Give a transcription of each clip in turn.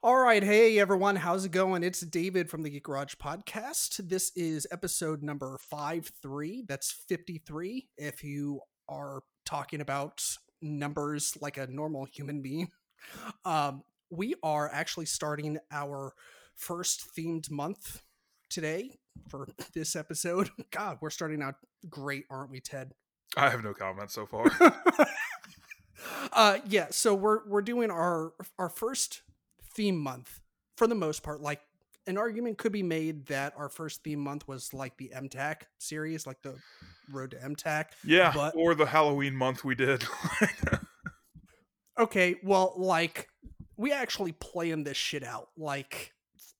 All right, hey everyone, how's it going? It's David from the Geek Garage podcast. This is episode number five three. That's fifty three. If you are talking about numbers like a normal human being, um, we are actually starting our first themed month today for this episode. God, we're starting out great, aren't we, Ted? I have no comment so far. uh, yeah, so we're we're doing our our first theme month for the most part. Like an argument could be made that our first theme month was like the MTAC series, like the Road to MTAC. yeah, But- or the Halloween month we did. Okay, well, like we actually plan this shit out like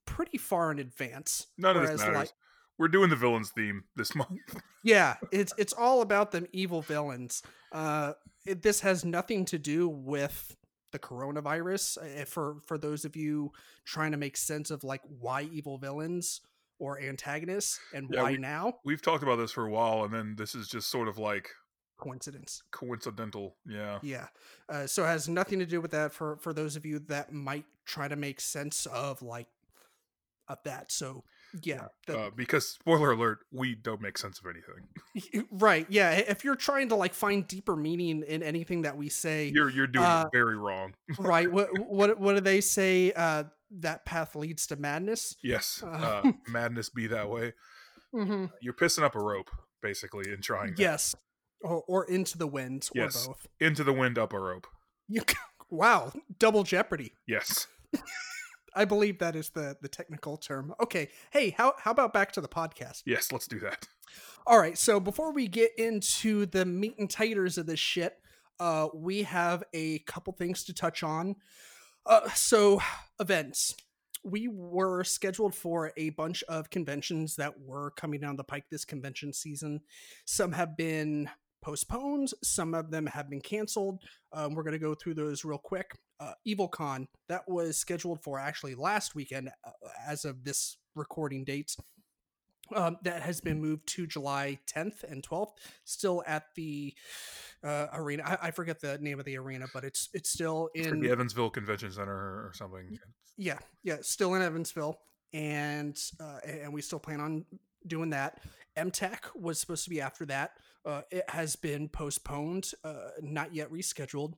pretty far in advance. None of this matters. like- We're doing the villains theme this month. Yeah, it's it's all about them evil villains. Uh, it, this has nothing to do with the coronavirus. Uh, For for those of you trying to make sense of like why evil villains or antagonists and Yeah, why we- now We've talked about this for a while, and then this is just sort of like coincidence. coincidental. Yeah. Yeah, uh, so it has nothing to do with that. For for those of you that might try to make sense of like of that. So yeah, the- Uh, because spoiler alert, we don't make sense of anything. right. Yeah, if you're trying to like find deeper meaning in anything that we say, You're you're doing Uh, it very wrong. right what what what do they say uh that path leads to madness Yes. Uh, Uh, madness be that way. mm-hmm. You're pissing up a rope, basically, in trying that. yes or, or into the wind Yes. or both Into the wind up a rope. you, wow double jeopardy Yes. I believe that is the the technical term. Okay hey how how about back to the podcast? Yes, let's do that. all right so before we get into the meat and taters of this shit uh we have a couple things to touch on. Uh so events. We were scheduled for a bunch of conventions that were coming down the pike this convention season. Some have been postponed some of them have been canceled um, we're going to go through those real quick uh, evilcon that was scheduled for actually last weekend uh, as of this recording date um, that has been moved to July 10th and 12th. Still at the uh, arena. I, I forget the name of the arena, but it's it's still It's in the Evansville Convention Center or something. yeah yeah still in Evansville, and uh, and we still plan on doing that. MTAC was supposed to be after that. Uh, it has been postponed, uh, not yet rescheduled.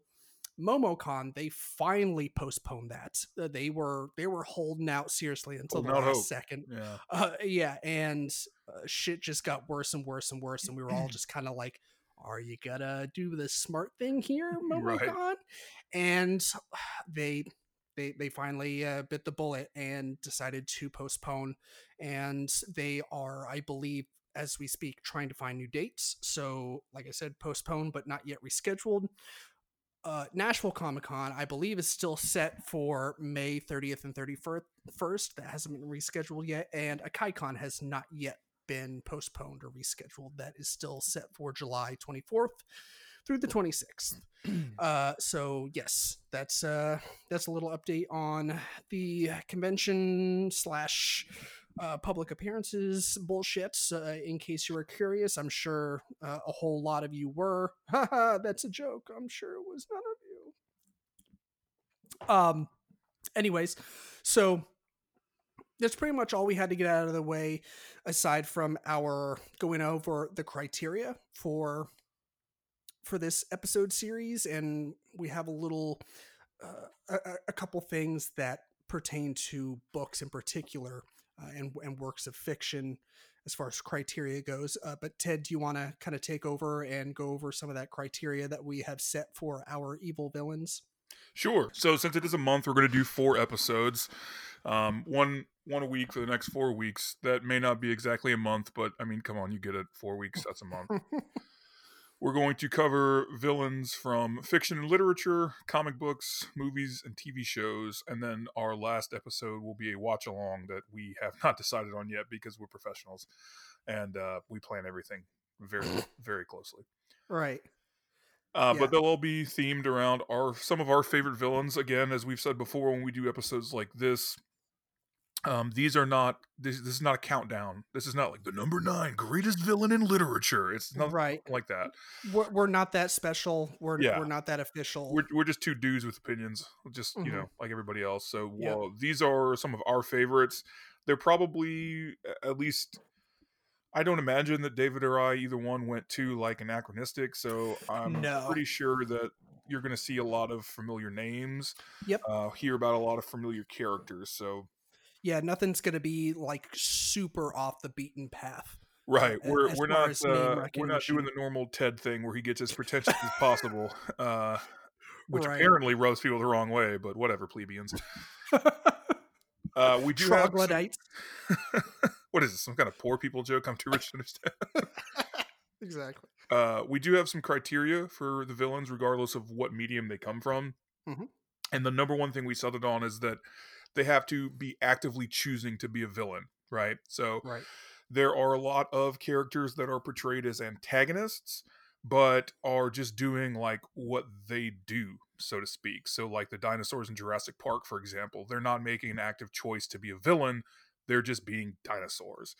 MomoCon, they finally postponed that. Uh, they were they were holding out seriously until the last hope. second. Yeah. Uh, yeah, and uh, shit just got worse and worse and worse, and we were all just kind of like, "Are you gonna do the smart thing here, Right. MomoCon?" And they they they finally uh, bit the bullet and decided to postpone, and they are, I believe, as we speak, trying to find new dates. So, like I said, postponed but not yet rescheduled. Uh, Nashville Comic Con, I believe, is still set for May 30th and 31st. That hasn't been rescheduled yet. And a AkaiCon has not yet been postponed or rescheduled. That is still set for July 24th through the 26th. Uh, so yes, that's uh, that's a little update on the convention slash uh, public appearances bullshit. Uh, in case you were curious, I'm sure uh, a whole lot of you were. That's a joke. I'm sure it was none of you. Um. Anyways, so that's pretty much all we had to get out of the way, aside from our going over the criteria for for this episode series, and we have a little uh, a, a couple things that pertain to books in particular uh, and and works of fiction as far as criteria goes. Uh, but Ted, do you want to kind of take over and go over some of that criteria that we have set for our evil villains? Sure. So since it is a month, we're going to do four episodes, um, one one a week for the next four weeks. That may not be exactly a month, but I mean, come on, you get it. Four weeks, that's a month. We're going to cover villains from fiction and literature, comic books, movies, and TV shows. And then our last episode will be a watch along that we have not decided on yet because we're professionals and uh, we plan everything very, very closely. right. Uh, Yeah. But they'll all be themed around our some of our favorite villains. Again, as we've said before, when we do episodes like this, Um, these are not this, this is not a countdown. This is not like the number nine greatest villain in literature. It's not right like that. We're, we're not that special. We're Yeah. we're not that official. We're, we're just two dudes with opinions, just you Mhm. know, like everybody else. So Yep. well, these are some of our favorites. They're probably at least. I don't imagine that David or I either one went to like anachronistic, so I'm No. pretty sure that you're going to see a lot of familiar names. Yep. Uh, hear about a lot of familiar characters. So yeah, nothing's gonna be like super off the beaten path. Right, we're we're not uh, we're not doing the normal Ted thing where he gets as pretentious as possible, uh, which Right. apparently rubs people the wrong way. But whatever, plebeians. Uh, we do have some- what is this? Some kind of poor people joke? I'm too rich to understand. Exactly. Uh, we do have some criteria for the villains, regardless of what medium they come from. Mhm. And the number one thing we settled on is that they have to be actively choosing to be a villain, right? So Right. there are a lot of characters that are portrayed as antagonists but are just doing like what they do so to speak so like the dinosaurs in jurassic park for example they're not making an active choice to be a villain they're just being dinosaurs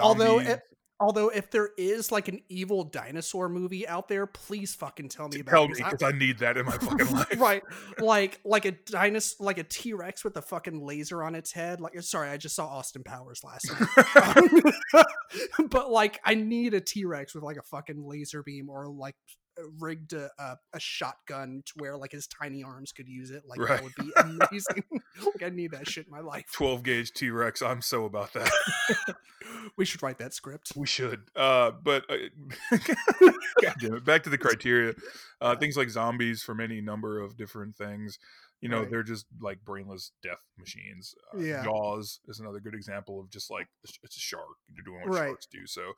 Although eh, it, although if there is like an evil dinosaur movie out there, please fucking tell me about tell it, me 'cause I- because I need that in my fucking life. right. Like like a dinosaur like a t-rex with a fucking laser on its head. Like sorry i just saw austin powers last night. Um, but like i need a t-rex with like a fucking laser beam or like rigged a, a, a shotgun to where like his tiny arms could use it like Right. that would be amazing like i need that shit in my life 12 gauge t-rex i'm so about that we should write that script We should. Uh, but uh, God damn it. Back to the criteria. Uh, things like zombies from any number of different things. You know, Right. they're just like brainless death machines. Uh, Yeah. Jaws is another good example of just like it's it's a shark. You're doing what Right. sharks do. So,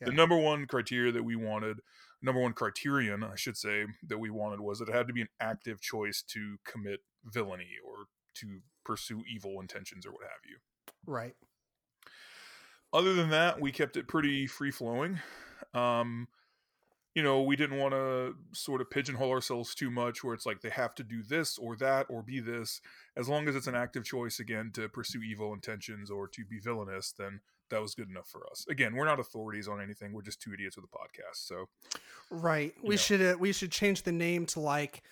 Yeah. the number one criteria that we wanted, number one criterion, I should say, that we wanted was that it had to be an active choice to commit villainy or to pursue evil intentions or what have you right other than that, we kept it pretty free flowing. Um, you know, we didn't want to sort of pigeonhole ourselves too much where it's like they have to do this or that or be this. As long as it's an active choice, again, to pursue evil intentions or to be villainous, then that was good enough for us. Again, we're not authorities on anything. We're just two idiots with a podcast. So, right we know. should uh, we should change the name to like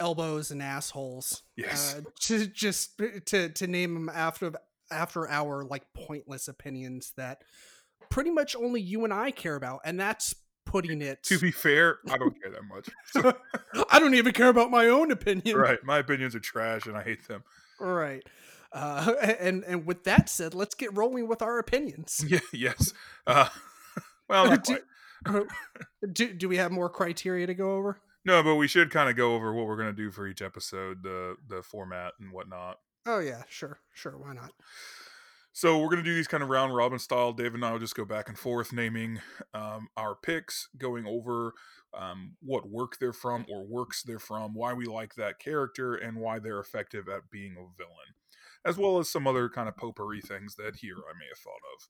elbows and assholes yes. uh, to just to to name them after after our like pointless opinions that pretty much only you and I care about, and that's putting it. to be fair, I don't care that much. So, I don't even care about my own opinion. right. My opinions are trash and I hate them. Right. Uh, and and with that said, let's get rolling with our opinions. Yeah, yes. Uh, well, do, quite. do do we have more criteria to go over? No, but we should kind of go over what we're going to do for each episode, the the format and whatnot. Oh yeah, sure, sure, why not? So we're going to do these kind of round robin style. David and I will just go back and forth naming um, our picks, going over um, what work they're from or works they're from, why we like that character, and why they're effective at being a villain, as well as some other kind of potpourri things that here I may have thought of.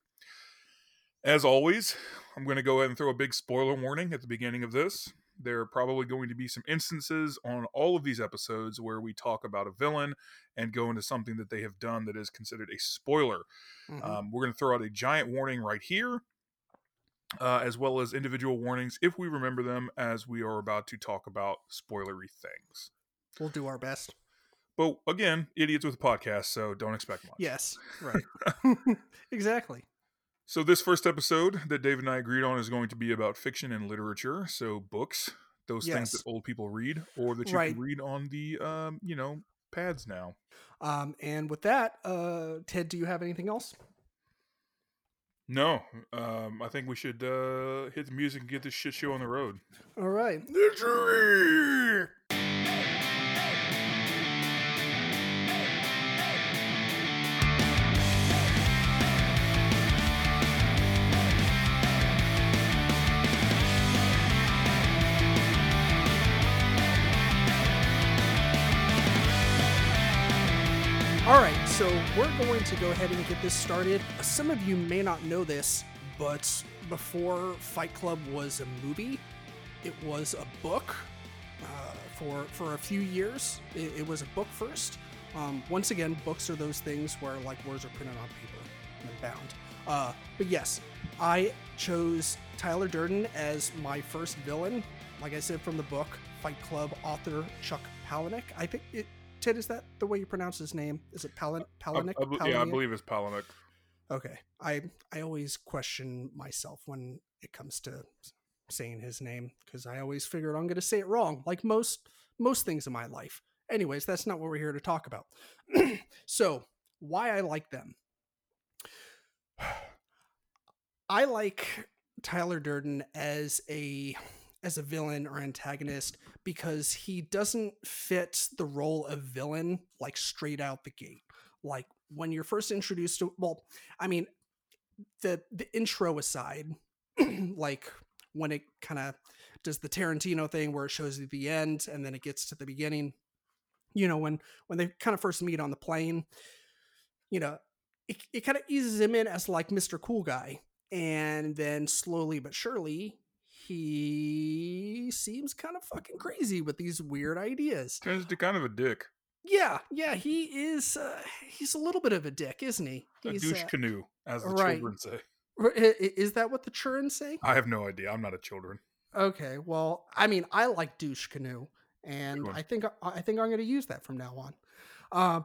As always, I'm going to go ahead and throw a big spoiler warning at the beginning of this. There are probably going to be some instances on all of these episodes where we talk about a villain and go into something that they have done that is considered a spoiler. Mhm. Um, we're going to throw out a giant warning right here, uh, as well as individual warnings if we remember them as we are about to talk about spoilery things. we'll do our best. But again, idiots with a podcast, so don't expect much. Yes, right. exactly. So this first episode that David and I agreed on is going to be about fiction and literature, so books, those things that old people read, or that you Right. can read on the, um, you know, pads now. Um, and with that, uh, Ted, do you have anything else? No, um, I think we should uh, hit the music and get this shit show on the road. All right. All going to go ahead and get this started. Some of you may not know this, but before Fight Club was a movie, it was a book uh, for for a few years. It, it was a book first, Um, once again, books are those things where like words are printed on paper and bound. Uh, but yes, I chose Tyler Durden as my first villain. Like I said from the book, Fight Club author Chuck Palahniuk. I think it. Ted, is that the way you pronounce his name? Is it Palin Palahniuk? I, I, yeah, I believe it's Palahniuk. Okay, I I always question myself when it comes to saying his name because I always figured I'm going to say it wrong, like most most things in my life. Anyways, that's not what we're here to talk about. so, why I like them. I like Tyler Durden as a as a villain or antagonist because he doesn't fit the role of villain like straight out the gate. Like when you're first introduced to well, I mean the the intro aside, like when it kind of does the Tarantino thing where it shows you the end and then it gets to the beginning. You know, when when they kind of first meet on the plane, you know, it, it kind of eases him in as like Mr. Cool Guy. And then slowly but surely, he seems kind of fucking crazy with these weird ideas. Turns to kind of a dick. Yeah, yeah, he is. Uh, he's a little bit of a dick, isn't he? He's, a douche uh, canoe, as the right. children say. Is that what the children say? I have no idea. I'm not a children. Okay, well, I mean, I like douche canoe, and I think I think I'm going to use that from now on. Uh,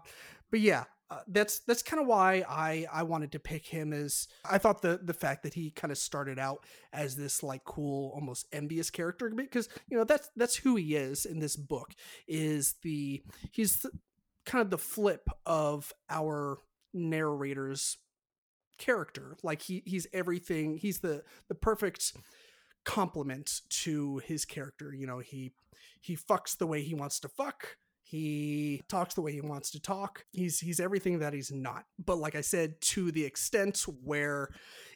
but yeah, uh, that's that's kind of why I I wanted to pick him as I thought the the fact that he kind of started out as this like cool almost envious character because you know that's that's who he is in this book is the he's the, kind of the flip of our narrator's character. Like he he's everything he's the the perfect complement to his character you know he he fucks the way he wants to fuck he talks the way he wants to talk. He's he's everything that he's not. But like I said, to the extent where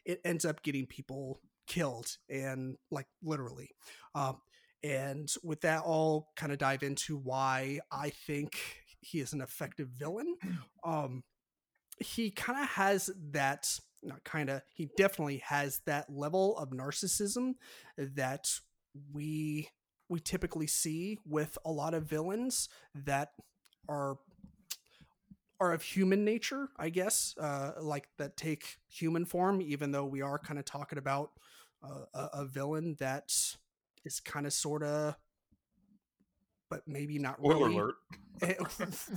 it ends up getting people killed and like literally. Um, and with that, I'll kind of dive into why I think he is an effective villain. Um, he kind of has that not kind of he definitely has that level of narcissism that we we typically see with a lot of villains that are are of human nature, I guess, uh, like that take human form. Even though we are kind of talking about uh, a, a, villain that is kind of sort of, but maybe not Spoiler really. alert.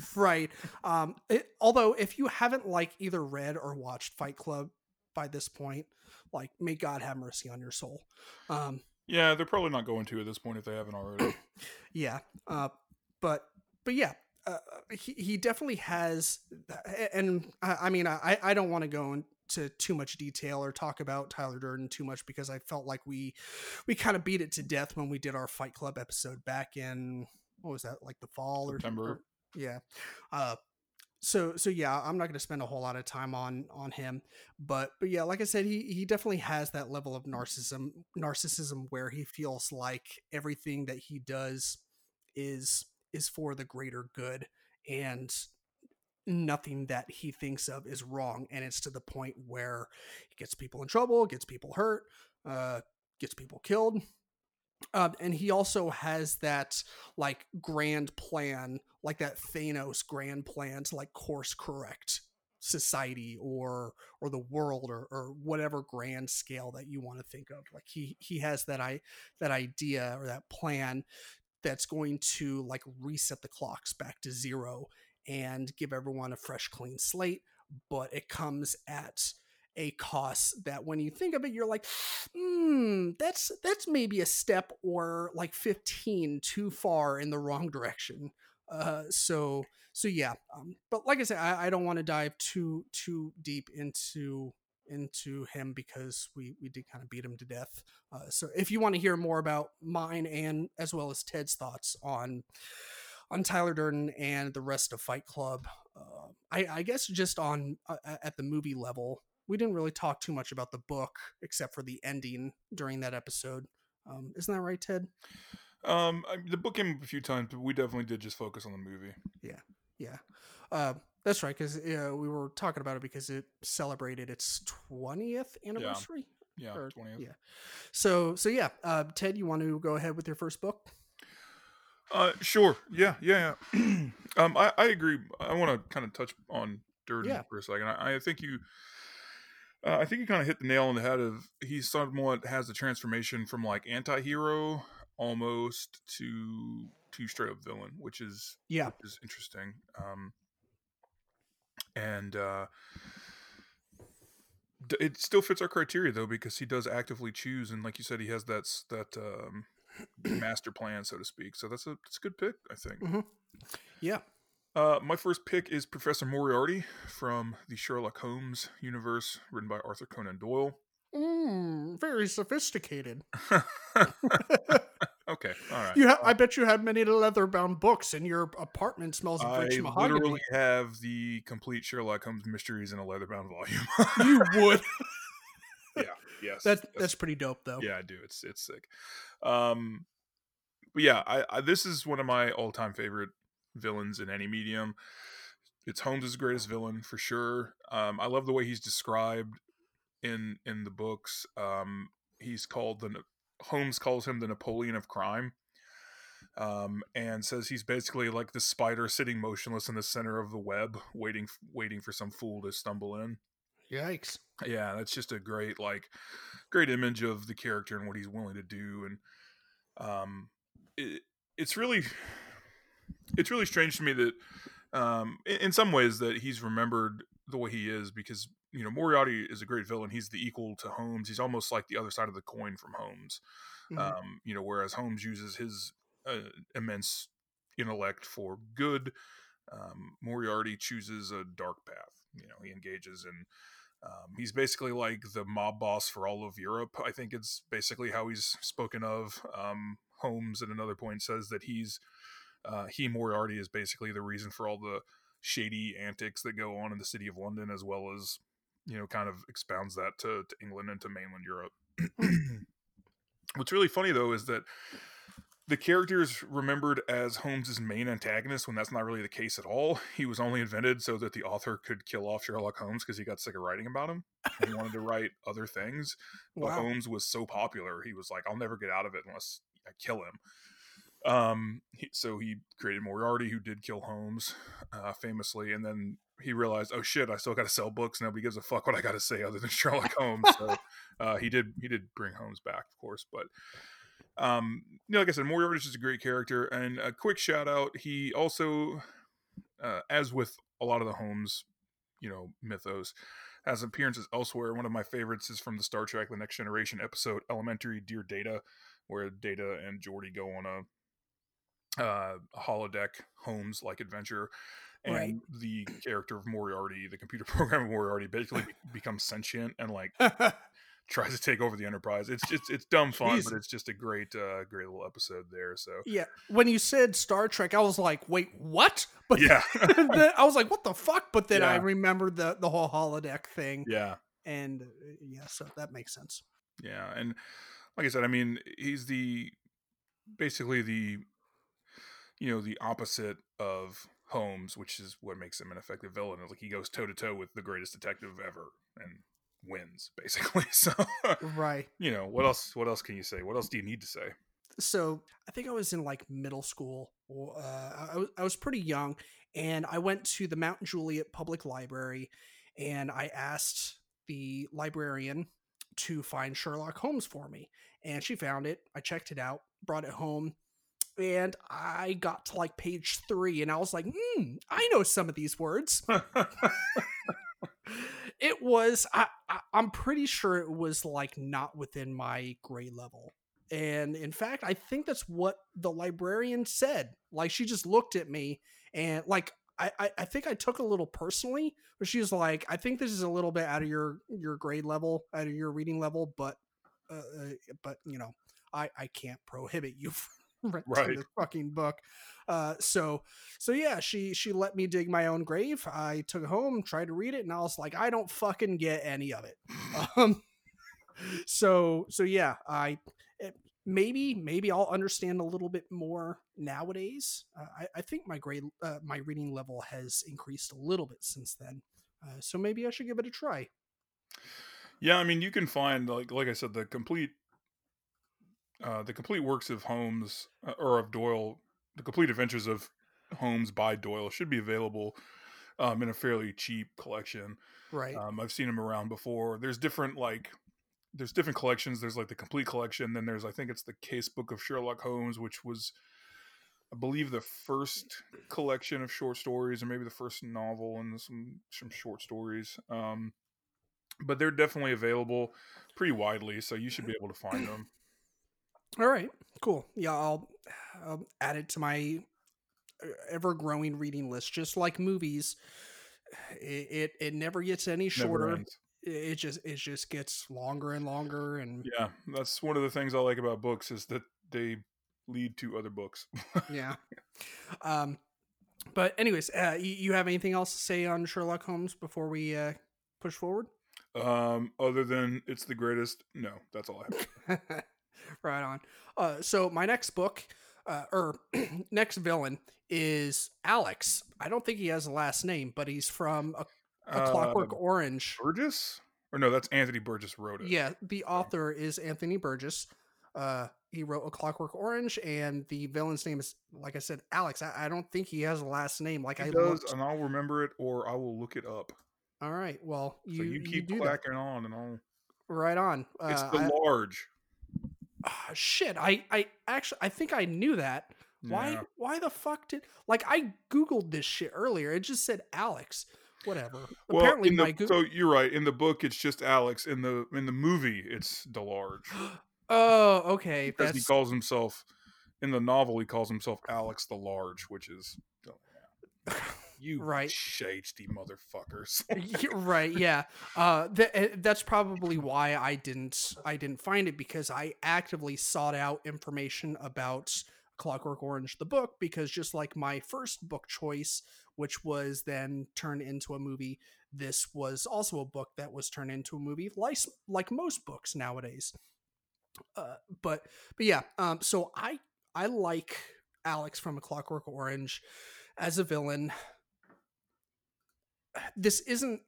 right. Um, it, although, if you haven't like either read or watched Fight Club by this point, like may God have mercy on your soul. Um, yeah, they're probably not going to at this point if they haven't already. yeah, uh, but but yeah, uh, he he definitely has, and I, I mean I I don't want to go into too much detail or talk about Tyler Durden too much because I felt like we we kind of beat it to death when we did our Fight Club episode back in what was that like the fall September. or, or yeah. Uh, so so yeah i'm not going to spend a whole lot of time on on him but but yeah like i said he he definitely has that level of narcissism narcissism where he feels like everything that he does is is for the greater good and nothing that he thinks of is wrong and it's to the point where he gets people in trouble gets people hurt uh gets people killed um, and he also has that like grand plan, like that Thanos grand plan to like course correct society or or the world or, or whatever grand scale that you want to think of. Like he he has that i that idea or that plan that's going to like reset the clocks back to zero and give everyone a fresh clean slate. But it comes at a cost that when you think of it you're like hmm that's that's maybe a step or like 15 too far in the wrong direction. Uh so so yeah um, but like i said i, I don't want to dive too too deep into into him because we we did kind of beat him to death. Uh, so if you want to hear more about mine and as well as ted's thoughts on on tyler durden and the rest of fight club uh, I, I guess just on uh, at the movie level we didn't really talk too much about the book except for the ending during that episode. Um, isn't that right, Ted? Um, I, the book came up a few times, but we definitely did just focus on the movie. Yeah, yeah, uh, that's right. Because uh, we were talking about it because it celebrated its twentieth anniversary. Yeah, twentieth. Yeah. So, so yeah, uh, Ted, you want to go ahead with your first book? Uh, sure. Yeah, yeah, yeah. um, I, I agree. I want to kind of touch on Durden Yeah. for a second. I, I think you, uh, I think he kind of hit the nail on the head. Of he somewhat has the transformation from like anti-hero almost to to straight up villain, which is Yeah. which is interesting. Um, and uh, it still fits our criteria though because he does actively choose, and like you said, he has that that um, master plan, so to speak. So that's a that's a good pick, I think. Yeah. Uh, my first pick is Professor Moriarty from the Sherlock Holmes universe, written by Arthur Conan Doyle. Mm, very sophisticated. okay, all right. You ha- I bet you have many leather-bound books, and your apartment smells of I rich mahogany. literally have the complete Sherlock Holmes mysteries in a leather-bound volume. you would. yeah, yes, That that's pretty dope, though. yeah, I do. It's it's sick. Um, but yeah, I, I this is one of my all-time favorite villains in any medium. It's Holmes' greatest villain for sure. Um, I love the way he's described in in the books. Um, he's called the Holmes calls him the Napoleon of crime. Um, and says he's basically like the spider sitting motionless in the center of the web, waiting waiting for some fool to stumble in Yikes. yeah that's just a great like great image of the character and what he's willing to do and um it, it's really it's really strange to me that um in, some ways that he's remembered the way he is because you know moriarty is a great villain he's the equal to holmes he's almost like the other side of the coin from holmes Mhm. um you know whereas holmes uses his uh, immense intellect for good um, Moriarty chooses a dark path. You know, he engages in. Um, he's basically like the mob boss for all of Europe. I think it's basically how he's spoken of. Um, Holmes at another point says that he's uh, he Moriarty is basically the reason for all the shady antics that go on in the city of London, as well as you know, kind of expounds that to, to England and to mainland Europe. What's really funny though is that the character is remembered as Holmes's main antagonist when that's not really the case at all. He was only invented so that the author could kill off Sherlock Holmes because he got sick of writing about him. And he wanted to write other things. But Wow. Holmes was so popular, he was like, I'll never get out of it unless I kill him. Um, he, so he created Moriarty, who did kill Holmes, uh, famously, and then he realized, oh shit, I still got to sell books. Nobody gives a fuck what I got to say other than Sherlock Holmes. So uh, he did he did bring Holmes back, of course, but um, you know, like I said, Moriarty is just a great character. And a quick shout out, he also, uh, as with a lot of the Holmes, you know, mythos, has appearances elsewhere. One of my favorites is from the Star Trek: The Next Generation episode "Elementary Dear Data," where Data and Geordi go on a uh, holodeck Holmes like adventure. And Right. the character of Moriarty, the computer program of Moriarty, basically becomes sentient and like tries to take over the Enterprise. It's just it's dumb fun, Jeez. but it's just a great uh great little episode there. So yeah. When you said Star Trek, I was like, wait, what? But yeah, I was like, what the fuck? But then I remembered the the whole holodeck thing, yeah, and uh, yeah, so that makes sense. yeah, and like I said, I mean, he's the basically the you know the opposite of Holmes, which is what makes him an effective villain. Like he goes toe to toe with the greatest detective ever and wins basically. So Right. you know what else? What else can you say? What else do you need to say? so I think I was in like middle school. Uh, I, was, I was pretty young, and I went to the Mount Juliet Public Library, and I asked the librarian to find Sherlock Holmes for me, and she found it. I checked it out, brought it home, and I got to like page three, and I was like, hmm, I know some of these words. it was I, I i'm pretty sure it was like not within my grade level and in fact i think that's what the librarian said like she just looked at me and like I, I, I think I took a little personally, but she was like, "I think this is a little bit out of your your grade level, out of your reading level, but, uh, uh, but you know, I I can't prohibit you from renting Right. the fucking book." Uh, so so yeah, she she let me dig my own grave. I took it home, tried to read it, and I was like, I don't fucking get any of it. Um, so so yeah, I it, maybe maybe I'll understand a little bit more nowadays. Uh, I, I think my grade uh, my reading level has increased a little bit since then. Uh, so maybe I should give it a try. Yeah, I mean, you can find like like I said, the complete uh, the complete works of Holmes uh, or of Doyle the complete adventures of Holmes by Doyle should be available um, in a fairly cheap collection. Right. Um, I've seen them around before. There's different like there's different collections. There's like the complete collection. Then there's I think it's the Case Book of Sherlock Holmes, which was I believe the first collection of short stories, or maybe the first novel and some some short stories. Um, but they're definitely available pretty widely, so you should be able to find them. All right. Cool. Yeah, I'll, I'll add it to my uh, ever growing reading list. Just like movies, it it, it never gets any shorter. It just it just gets longer and longer and Yeah, that's one of the things I like about books is that they lead to other books. yeah. Um, but anyways, uh, you, you have anything else to say on Sherlock Holmes before we uh, push forward? um, other than it's the greatest, no, that's all I have. right on. Uh, so my next book, uh, or next villain is Alex. I don't think he has a last name, but he's from a, a Clockwork Uh, Orange. Burgess, or no, that's Anthony Burgess wrote it. Yeah, the author is Anthony Burgess. Uh, he wrote A Clockwork Orange, and the villain's name is, like I said, Alex. I, I don't think he has a last name. Like he I does, looked. and I'll remember it, or I will look it up. All right. Well, you, So you keep that. clacking on, and I'll. Right on. It's Uh, the I- large. Ah, shit. I, I actually, I think I knew that. Why? Yeah. Why the fuck did? Like, I googled this shit earlier. It just said Alex. Whatever. Well, Apparently, in my the, Google. so you're right. In the book, it's just Alex. In the in the movie, it's Delarge oh, okay. because he calls himself. In the novel, he calls himself Alex the Large, which is you Right. HD motherfuckers. Y- right yeah uh th- eh, that's probably why i didn't i didn't find it because i actively sought out information about clockwork orange the book because just like my first book choice which was then turned into a movie this was also a book that was turned into a movie like like most books nowadays uh but but yeah um so i i like alex from a clockwork orange as a villain this isn't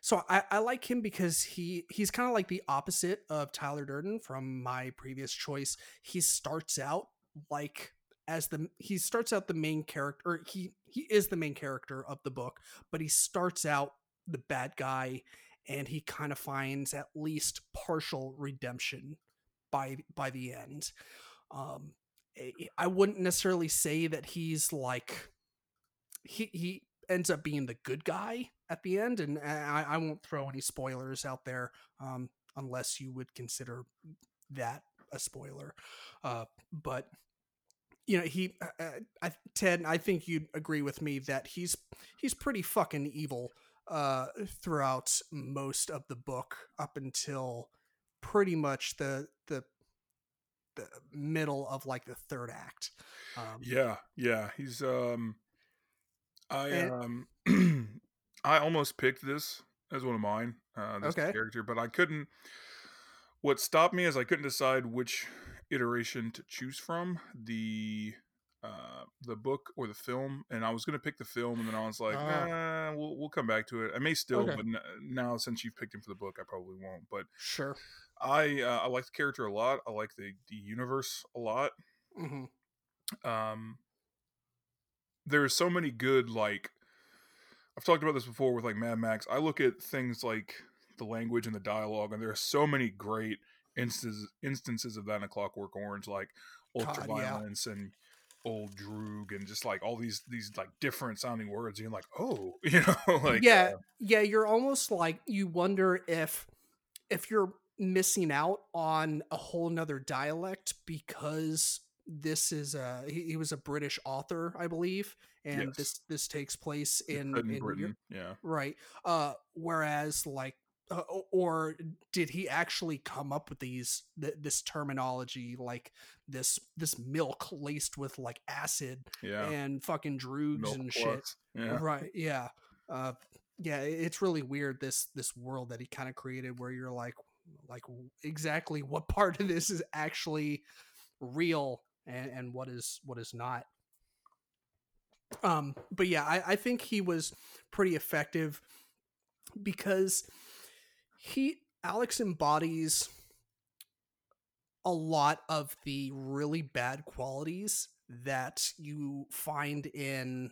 so I, I like him because he he's kind of like the opposite of Tyler Durden from my previous choice. He starts out like as the he starts out the main character he he is the main character of the book, but he starts out the bad guy and he kind of finds at least partial redemption by by the end. Um I- wouldn't necessarily say that he's like he he ends up being the good guy at the end, and I, I won't throw any spoilers out there um, unless you would consider that a spoiler. Uh, but you know, he, uh, uh, I, Ted, I think you'd agree with me that he's he's pretty fucking evil uh, throughout most of the book up until pretty much the the the middle of like the third act. Um, yeah, yeah. He's um, I um, I almost picked this as one of mine. Uh, this Okay. character, but I couldn't. What stopped me is I couldn't decide which iteration to choose from the uh the book or the film and i was going to pick the film and then i was like nah, we'll, we'll come back to it i may still Okay. but n- now since you've picked him for the book i probably won't but Sure. i uh, i like the character a lot i like the the universe a lot hmm um there's so many good like I've talked about this before with like Mad Max. I look at things like the language and the dialogue, and there are so many great instances instances of that in a Clockwork Orange, like ultra God, yeah. violence and old droog and just like all these these like different sounding words and you're like oh you know like yeah, uh, yeah. You're almost like you wonder if if you're missing out on a whole nother dialect because this is a he, he was a British author, I believe, and Yes. this this takes place in, in in Britain yeah right? Uh, whereas like. Uh, or did he actually come up with these th- this terminology like this this milk laced with like acid yeah and fucking droogs Milk and shit yeah right yeah uh yeah it's really weird this this world that he kind of created where you're like like exactly what part of this is actually real and, and what is what is not. Um but yeah I, I think he was pretty effective because he alex embodies a lot of the really bad qualities that you find in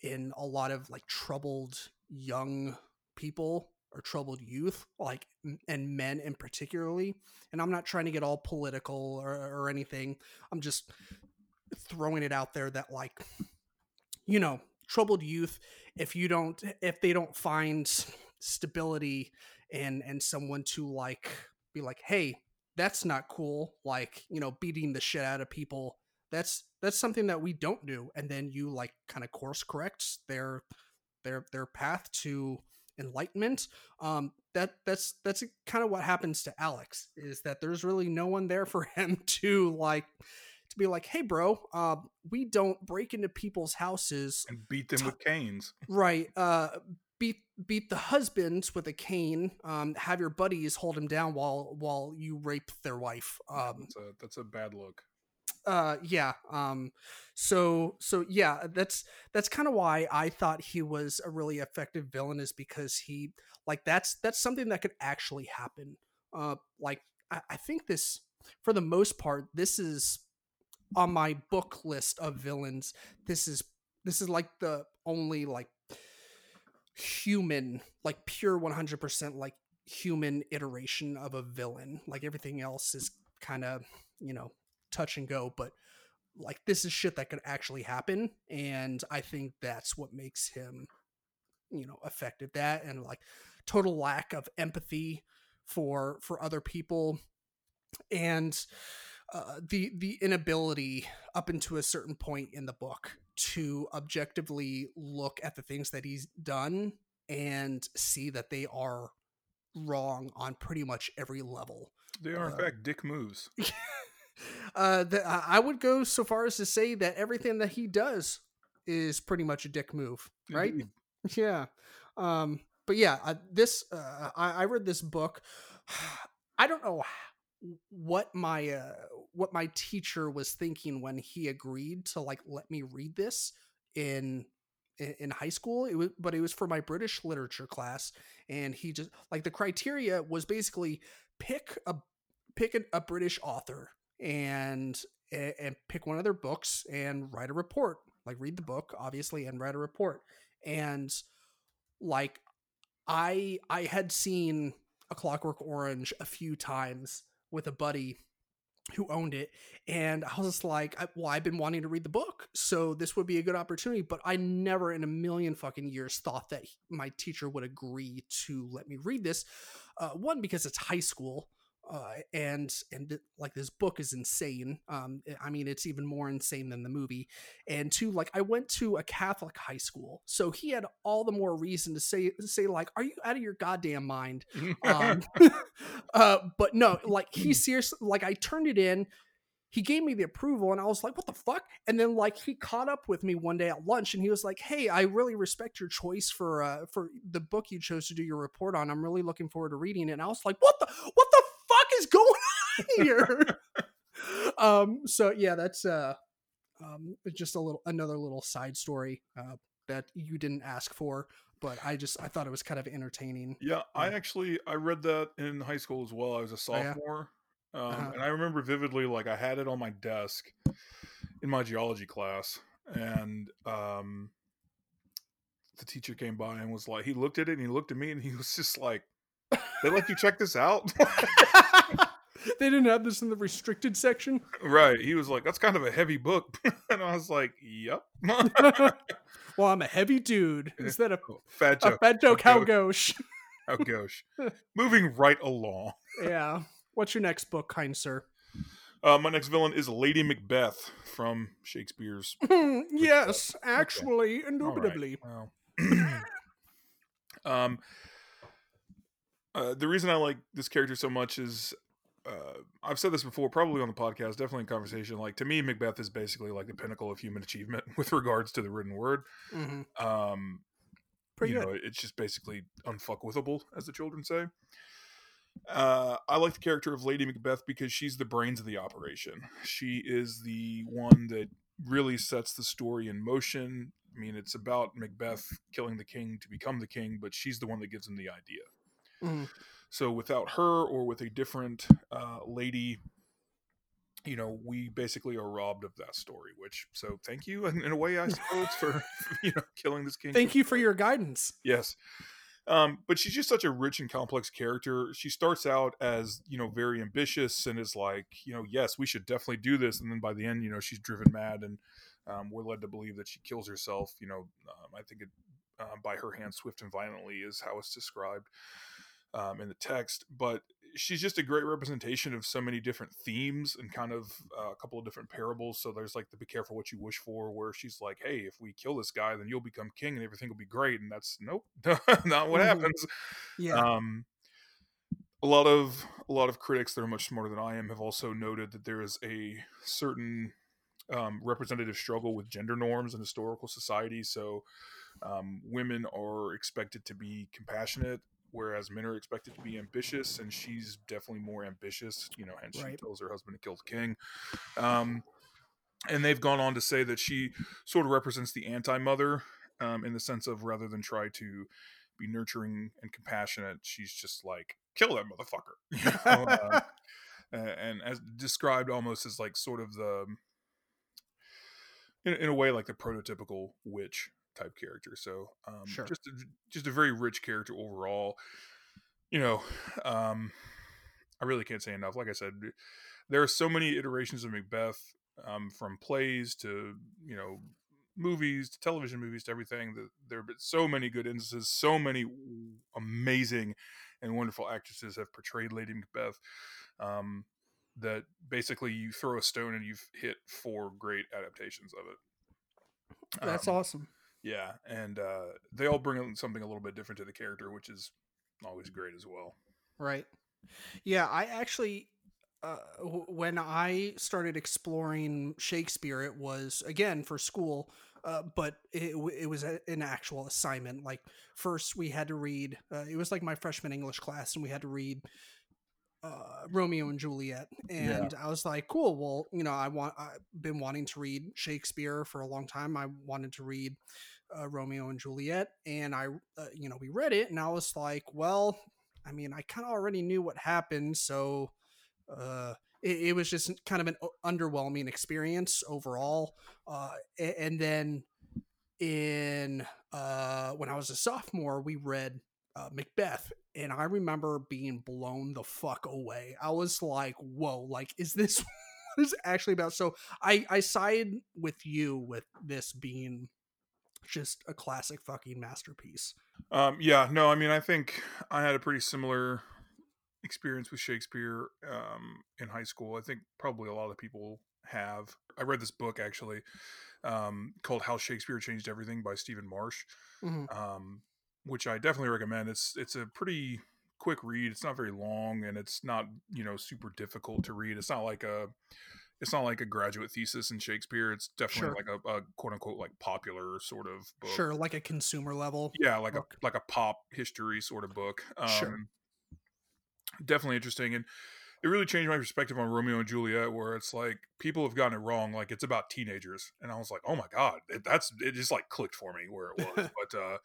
in a lot of like troubled young people or troubled youth like and men in particularly and i'm not trying to get all political or, or anything i'm just throwing it out there that like you know troubled youth if you don't if they don't find stability and and someone to like be like hey that's not cool like you know beating the shit out of people that's that's something that we don't do and then you like kind of course correct their their their path to enlightenment um that that's that's kind of what happens to alex is that there's really no one there for him to like to be like hey bro uh, we don't break into people's houses and beat them t- with canes. Right uh beat beat the husbands with a cane um have your buddies hold him down while while you rape their wife um that's a, that's a bad look uh yeah um so so yeah that's that's kind of why i thought he was a really effective villain is because he like that's that's something that could actually happen. Uh like i, I think this for the most part this is on my book list of villains this is this is like the only like human like pure 100% like human iteration of a villain. Like everything else is kind of you know touch and go, but like this is shit that could actually happen. And I think that's what makes him, you know, effective. That and like total lack of empathy for for other people and uh, the the inability up into a certain point in the book to objectively look at the things that he's done and see that they are wrong on pretty much every level. They are, in uh, fact, dick moves. uh, the, I would go so far as to say that everything that he does is pretty much a dick move, right? Indeed. Yeah. Um, but yeah, uh, this uh, I, I read this book. I don't know what my uh, what my teacher was thinking when he agreed to like let me read this in in high school it was but it was for my british literature class and he just like the criteria was basically pick a pick a, a british author and and pick one of their books and write a report like read the book obviously and write a report. And like i i had seen a clockwork orange a few times with a buddy who owned it and i was like well i've been wanting to read the book so this would be a good opportunity but i never in a million fucking years thought that my teacher would agree to let me read this uh, one because it's high school uh, and and like this book is insane. Um, eh, I mean, it's even more insane than the movie. And two, like I went to a Catholic high school, so he had all the more reason to say say like, "Are you out of your goddamn mind?" um, uh, but no, like he seriously, like I turned it in. He gave me the approval, and I was like, "What the fuck?" And then like he caught up with me one day at lunch, and he was like, "Hey, I really respect your choice for uh, for the book you chose to do your report on. I'm really looking forward to reading it." And I was like, "What the what the is going on here? um, so yeah, that's uh, um, just a little another little side story uh, that you didn't ask for, but I just I thought it was kind of entertaining. Yeah, I actually I read that in high school as well. I was a sophomore, oh, yeah? um, uh-huh. and I remember vividly like I had it on my desk in my geology class, and um, the teacher came by and was like, he looked at it and he looked at me and he was just like, "They let you check this out." they didn't have this in the restricted section. Right. He was like, "That's kind of a heavy book," and I was like, "Yep." well, I'm a heavy dude instead of oh, fat joke. A fat joke. How gauche? How gauche? Moving right along. yeah. What's your next book, kind sir? Uh, my next villain is Lady Macbeth from Shakespeare's. yes, actually, okay. indubitably. Right. Um, uh, the reason I like this character so much is uh, I've said this before, probably on the podcast, definitely in conversation. Like to me, Macbeth is basically like the pinnacle of human achievement with regards to the written word. Mm-hmm. Um, Pretty you good. know, it's just basically unfuckwithable, as the children say. Uh, I like the character of Lady Macbeth because she's the brains of the operation. She is the one that really sets the story in motion. I mean, it's about Macbeth killing the king to become the king, but she's the one that gives him the idea. Mm-hmm. So without her or with a different uh, lady you know, we basically are robbed of that story. Which, so thank you in, in a way, I suppose, for you know killing this king. Thank you for your guidance. Yes. Um, but she's just such a rich and complex character. She starts out as, you know, very ambitious and is like, you know, yes, we should definitely do this. And then by the end, you know, she's driven mad and um, we're led to believe that she kills herself. You know, um, I think it, uh, by her hand, swift and violently, is how it's described um, in the text. But she's just a great representation of so many different themes and kind of uh, a couple of different parables. So there's like the "Be careful what you wish for," where she's like, "Hey, if we kill this guy, then you'll become king and everything will be great." And that's nope, not what happens. Yeah. Um, a lot of a lot of critics that are much smarter than I am have also noted that there is a certain um, representative struggle with gender norms in historical society. So um, women are expected to be compassionate whereas men are expected to be ambitious, and she's definitely more ambitious. You know, hence Right. she tells her husband to kill the king. Um, and they've gone on to say that she sort of represents the anti-mother um, in the sense of rather than try to be nurturing and compassionate, she's just like kill that motherfucker. You know, uh, and as described almost as like sort of the in, in a way like the prototypical witch type character so um Sure. just a, just a very rich character overall you know um i really can't say enough like i said there are so many iterations of macbeth um from plays to you know movies to television movies to everything that there have been so many good instances so many amazing and wonderful actresses have portrayed lady macbeth um that basically you throw a stone and you've hit four great adaptations of it. That's Um, awesome. Yeah, and uh, they all bring something a little bit different to the character, which is always great as well. Right. Yeah, I actually uh, w- when I started exploring Shakespeare, it was again for school, uh, but it, w- it was a, an actual assignment. Like first, we had to read. Uh, it was like my freshman English class, and we had to read uh, Romeo and Juliet. And I was like, cool. Well, you know, I want. I've been wanting to read Shakespeare for a long time. I wanted to read uh, Romeo and Juliet, and I, uh, you know, we read it, and I was like, well, I mean, I kind of already knew what happened, so uh, it, it was just kind of an underwhelming experience overall. Uh, and then in uh, when I was a sophomore, we read uh, Macbeth, and I remember being blown the fuck away. I was like, "Whoa! Like, is this what is actually about?" So I I side with you with this being just a classic fucking masterpiece. Um, yeah, no, I mean, I think I had a pretty similar experience with Shakespeare um, in high school. I think probably a lot of people have. I read this book actually um, called "How Shakespeare Changed Everything" by Stephen Marche. Mhm. um, which I definitely recommend. It's it's a pretty quick read. It's not very long, and it's not you know super difficult to read. It's not like a it's not like a graduate thesis in Shakespeare. It's definitely like a, a quote unquote like popular sort of book. Sure, like a consumer level. Yeah, like book. a like a pop history sort of book. Um, Sure. Definitely interesting, and it really changed my perspective on Romeo and Juliet, where it's like people have gotten it wrong. Like it's about teenagers, and I was like, oh my god, it, that's it. Just like clicked for me where it was. but uh,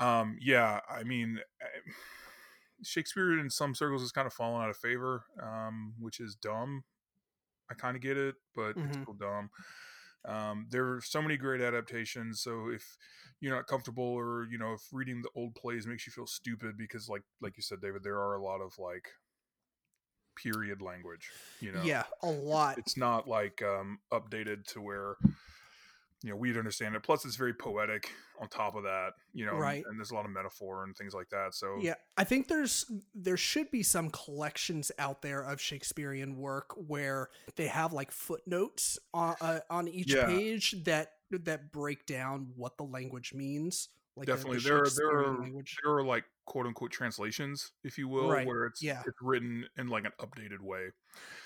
um, yeah, I mean, eh, Shakespeare in some circles has kind of fallen out of favor, um, which is dumb. I kind of get it, but it's Mhm. still dumb. Um, there are so many great adaptations. So if you're not comfortable, or you know, if reading the old plays makes you feel stupid, because like like you said, David, there are a lot of like period language. You know, Yeah, a lot. it's not like um, updated to where you know we'd understand it. Plus, it's very poetic. On top of that, you know, Right. and, there's a lot of metaphor and things like that. So Yeah, I think there's there should be some collections out there of Shakespearean work where they have like footnotes on uh, on each Yeah. page that that break down what the language means. Like the- the definitely there are there are language. there are like quote unquote translations, if you will, Right, where it's yeah. it's written in like an updated way.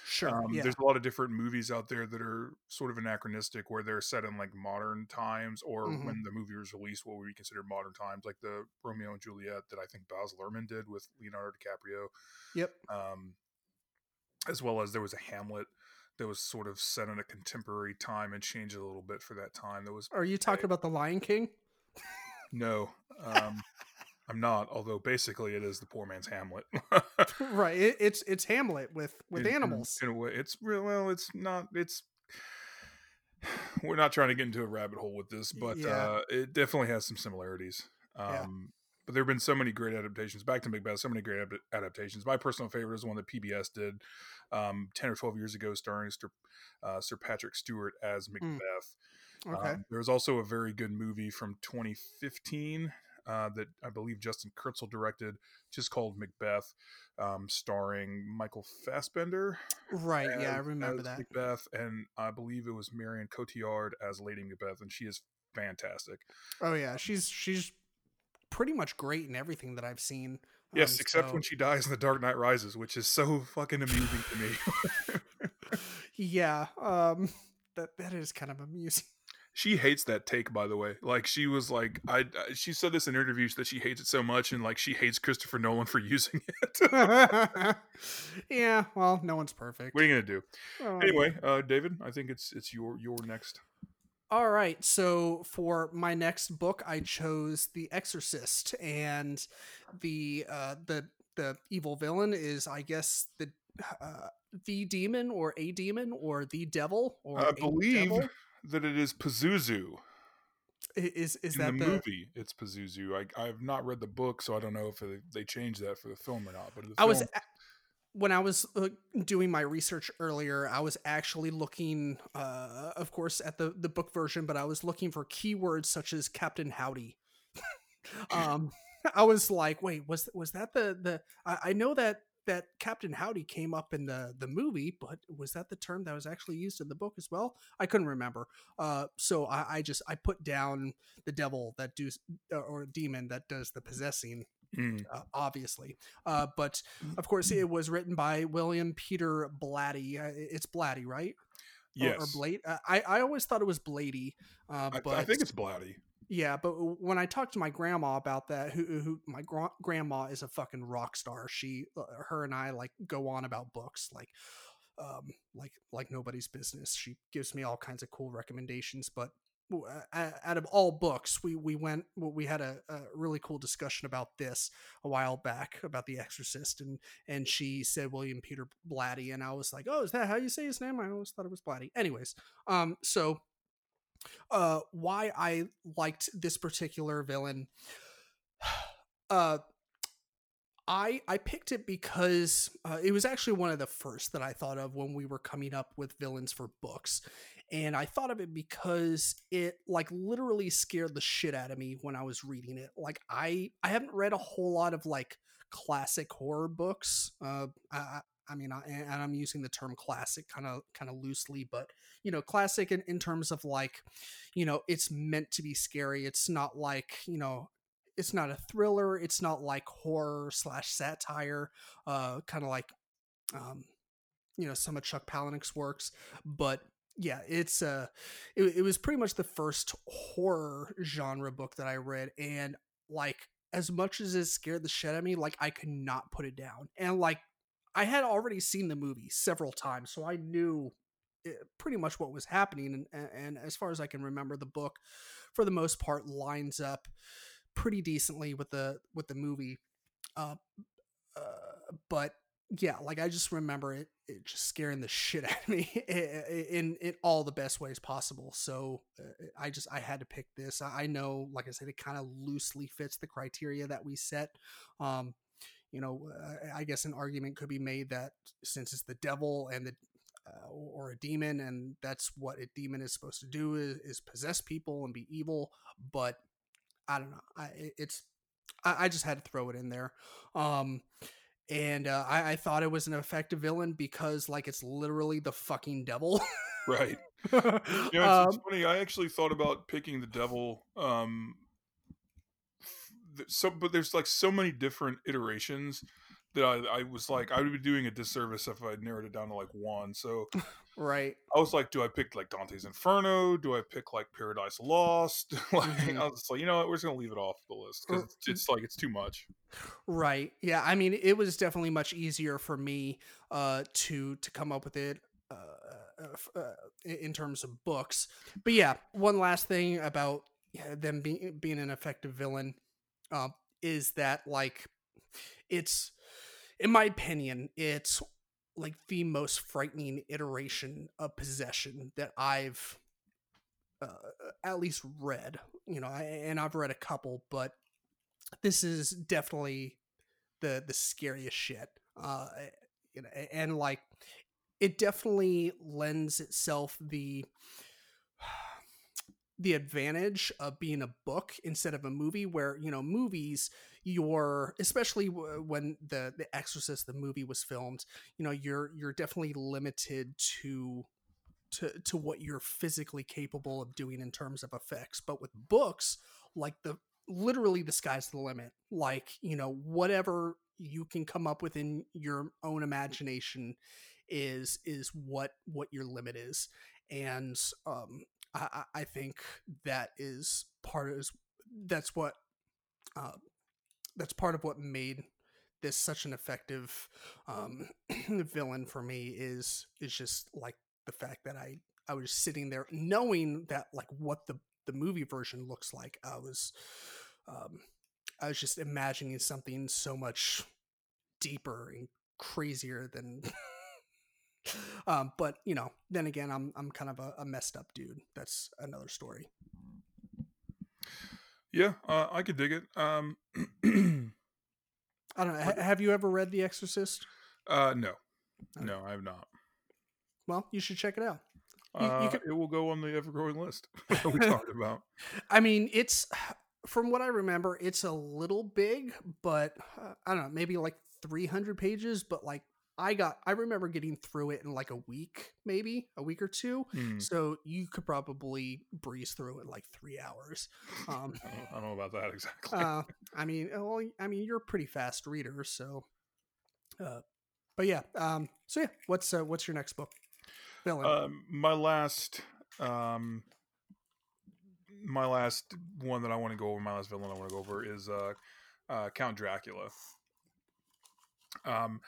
Sure, Um, yeah, There's a lot of different movies out there that are sort of anachronistic, where they're set in like modern times, or Mhm. when the movie was released, what would be considered modern times, like the Romeo and Juliet that I think Baz Luhrmann did with Leonardo DiCaprio, yep. um, as well as there was a Hamlet that was sort of set in a contemporary time and changed a little bit for that time. That was Are you talking about the Lion King? no, um, I'm not. Although basically, it is the poor man's Hamlet. right. It, it's it's Hamlet with with in, animals. In, in a way, it's real. Well, it's not. It's we're not trying to get into a rabbit hole with this, but Yeah. uh, it definitely has some similarities. Um, Yeah. But there have been so many great adaptations. Back to Macbeth, so many great ad- adaptations. My personal favorite is one that PBS did um, ten or twelve years ago, starring Sir, uh, Sir Patrick Stewart as Macbeth. okay. Um, there was also a very good movie from 2015 uh, that I believe Justin Kurzel directed, just called Macbeth, um, starring Michael Fassbender. right. Yeah, I remember as that. Macbeth, and I believe it was Marion Cotillard as Lady Macbeth, and she is fantastic. Oh yeah, she's she's pretty much great in everything that I've seen. Yes, Um, except so- when she dies in The Dark Knight Rises, which is so fucking amusing to me. yeah, um, that that is kind of amusing. She hates that take, by the way. Like she was like, I. She said this in interviews that she hates it so much, and like she hates Christopher Nolan for using it. yeah, well, no one's perfect. what are you gonna do? Um, Anyway, uh, David, I think it's it's your your next. All right, so for my next book, I chose The Exorcist, and the uh, the the evil villain is, I guess, the uh, the demon or a demon or the devil or I believe devil? That it is Pazuzu. Is is in that the, the, movie, it's Pazuzu. I I've not read the book, so I don't know if they, changed that for the film or not. But I was film- a- when I was uh, doing my research earlier, I was actually looking, uh, of course, at the the book version, but I was looking for keywords such as Captain Howdy. um, I was like, wait, was was that the the? I, I know that that Captain Howdy came up in the the movie, but was that the term that was actually used in the book as well? I couldn't remember. Uh, so I, I just I put down the devil that does or demon that does the possessing Mm, uh, obviously. Uh, but of course, it was written by William Peter Blatty. Uh, it's Blatty, right? Or- yes, Or, Blade. Uh, I I always thought it was Blady. Uh, I, I think it's Blatty. Yeah. But when I talked to my grandma about that, who who my gra- grandma is a fucking rock star. She, uh, her and I like go on about books like. Um, like like nobody's business. She gives me all kinds of cool recommendations, but out of all books, we we went we had a, a really cool discussion about this a while back about The Exorcist, and and she said William Peter Blatty, and I was like, oh, is that how you say his name? I always thought it was Blatty. Anyways, um, so uh, why I liked this particular villain, uh. I I picked it because uh, it was actually one of the first that I thought of when we were coming up with villains for books, and I thought of it because it like literally scared the shit out of me when I was reading it. Like I I haven't read a whole lot of like classic horror books. Uh, I, I- mean, I, and I'm using the term classic kind of kind of loosely, but you know, classic in, in terms of like, you know, it's meant to be scary. It's not like you know, it's not a thriller. It's not like horror slash satire. Uh, kind of like, um, you know, some of Chuck Palahniuk's works, but yeah, it's uh it, it was pretty much the first horror genre book that I read and like as much as it scared the shit out of me, like I could not put it down. And like I had already seen the movie several times, so I knew pretty much what was happening and, and as far as I can remember the book for the most part lines up pretty decently with the with the movie. Uh, uh but yeah, like I just remember it, it just scaring the shit out of me in in all the best ways possible. So uh, I just I had to pick this. I I know, like I said, it kind of loosely fits the criteria that we set. Um, you know, I guess an argument could be made that since it's the devil and the uh, or a demon, and that's what a demon is supposed to do is, is possess people and be evil. But I don't know. I it's I, I just had to throw it in there. Um, and uh, I, I thought it was an effective villain because like it's literally the fucking devil. Right. Know, it's, it's Um, funny. I actually thought about picking the devil. Um, so, but there's like so many different iterations that I, I was like, I would be doing a disservice if I narrowed it down to like one. So right. I was like, do I pick like Dante's Inferno? Do I pick like Paradise Lost? like, Mhm. I was just like, you know what, we're just gonna leave it off the list because it's, it's like it's too much. Right. Yeah. I mean, it was definitely much easier for me uh, to to come up with it uh, uh, uh, in in terms of books. But yeah, one last thing about them being being an effective villain. Um, is that like it's in my opinion it's like the most frightening iteration of possession that I've uh, at least read. You know, I, and I've read a couple, but this is definitely the the scariest shit. Uh, you know, and like it definitely lends itself the the advantage of being a book instead of a movie where you know movies you're especially when the the exorcist the movie was filmed you know you're you're definitely limited to to to what you're physically capable of doing in terms of effects. But with books like the literally the sky's the limit. Like you know whatever you can come up with in your own imagination is is what what your limit is. And um i i think that is part of that's what uh, that's part of what made this such an effective um villain for me is is just like the fact that i i was sitting there knowing that like what the the movie version looks like. I was um i was just imagining something so much deeper and crazier than um, but you know, then again, I'm I'm kind of a, a messed up dude. That's another story. Yeah, uh, I could dig it. Um, I don't know. Have you ever read The Exorcist? Uh, no, no, I have not. Well, you should check it out. You, uh, you. It will go on the ever-growing list we talked about. I mean, it's from what I remember, it's a little big, but uh, I don't know, maybe like 300 pages, but like I got I remember getting through it in like a week, maybe a week or two. Mm. So you could probably breeze through it like three hours. Um, I, don't, I, don't, know about that exactly. uh, I mean, well, I mean, you're a pretty fast reader, so. Uh, but yeah, um, so yeah, what's uh, what's your next book? Villain. Um, my last, um, my last one that I want to go over, my last villain I want to go over is uh, uh, Count Dracula. Um,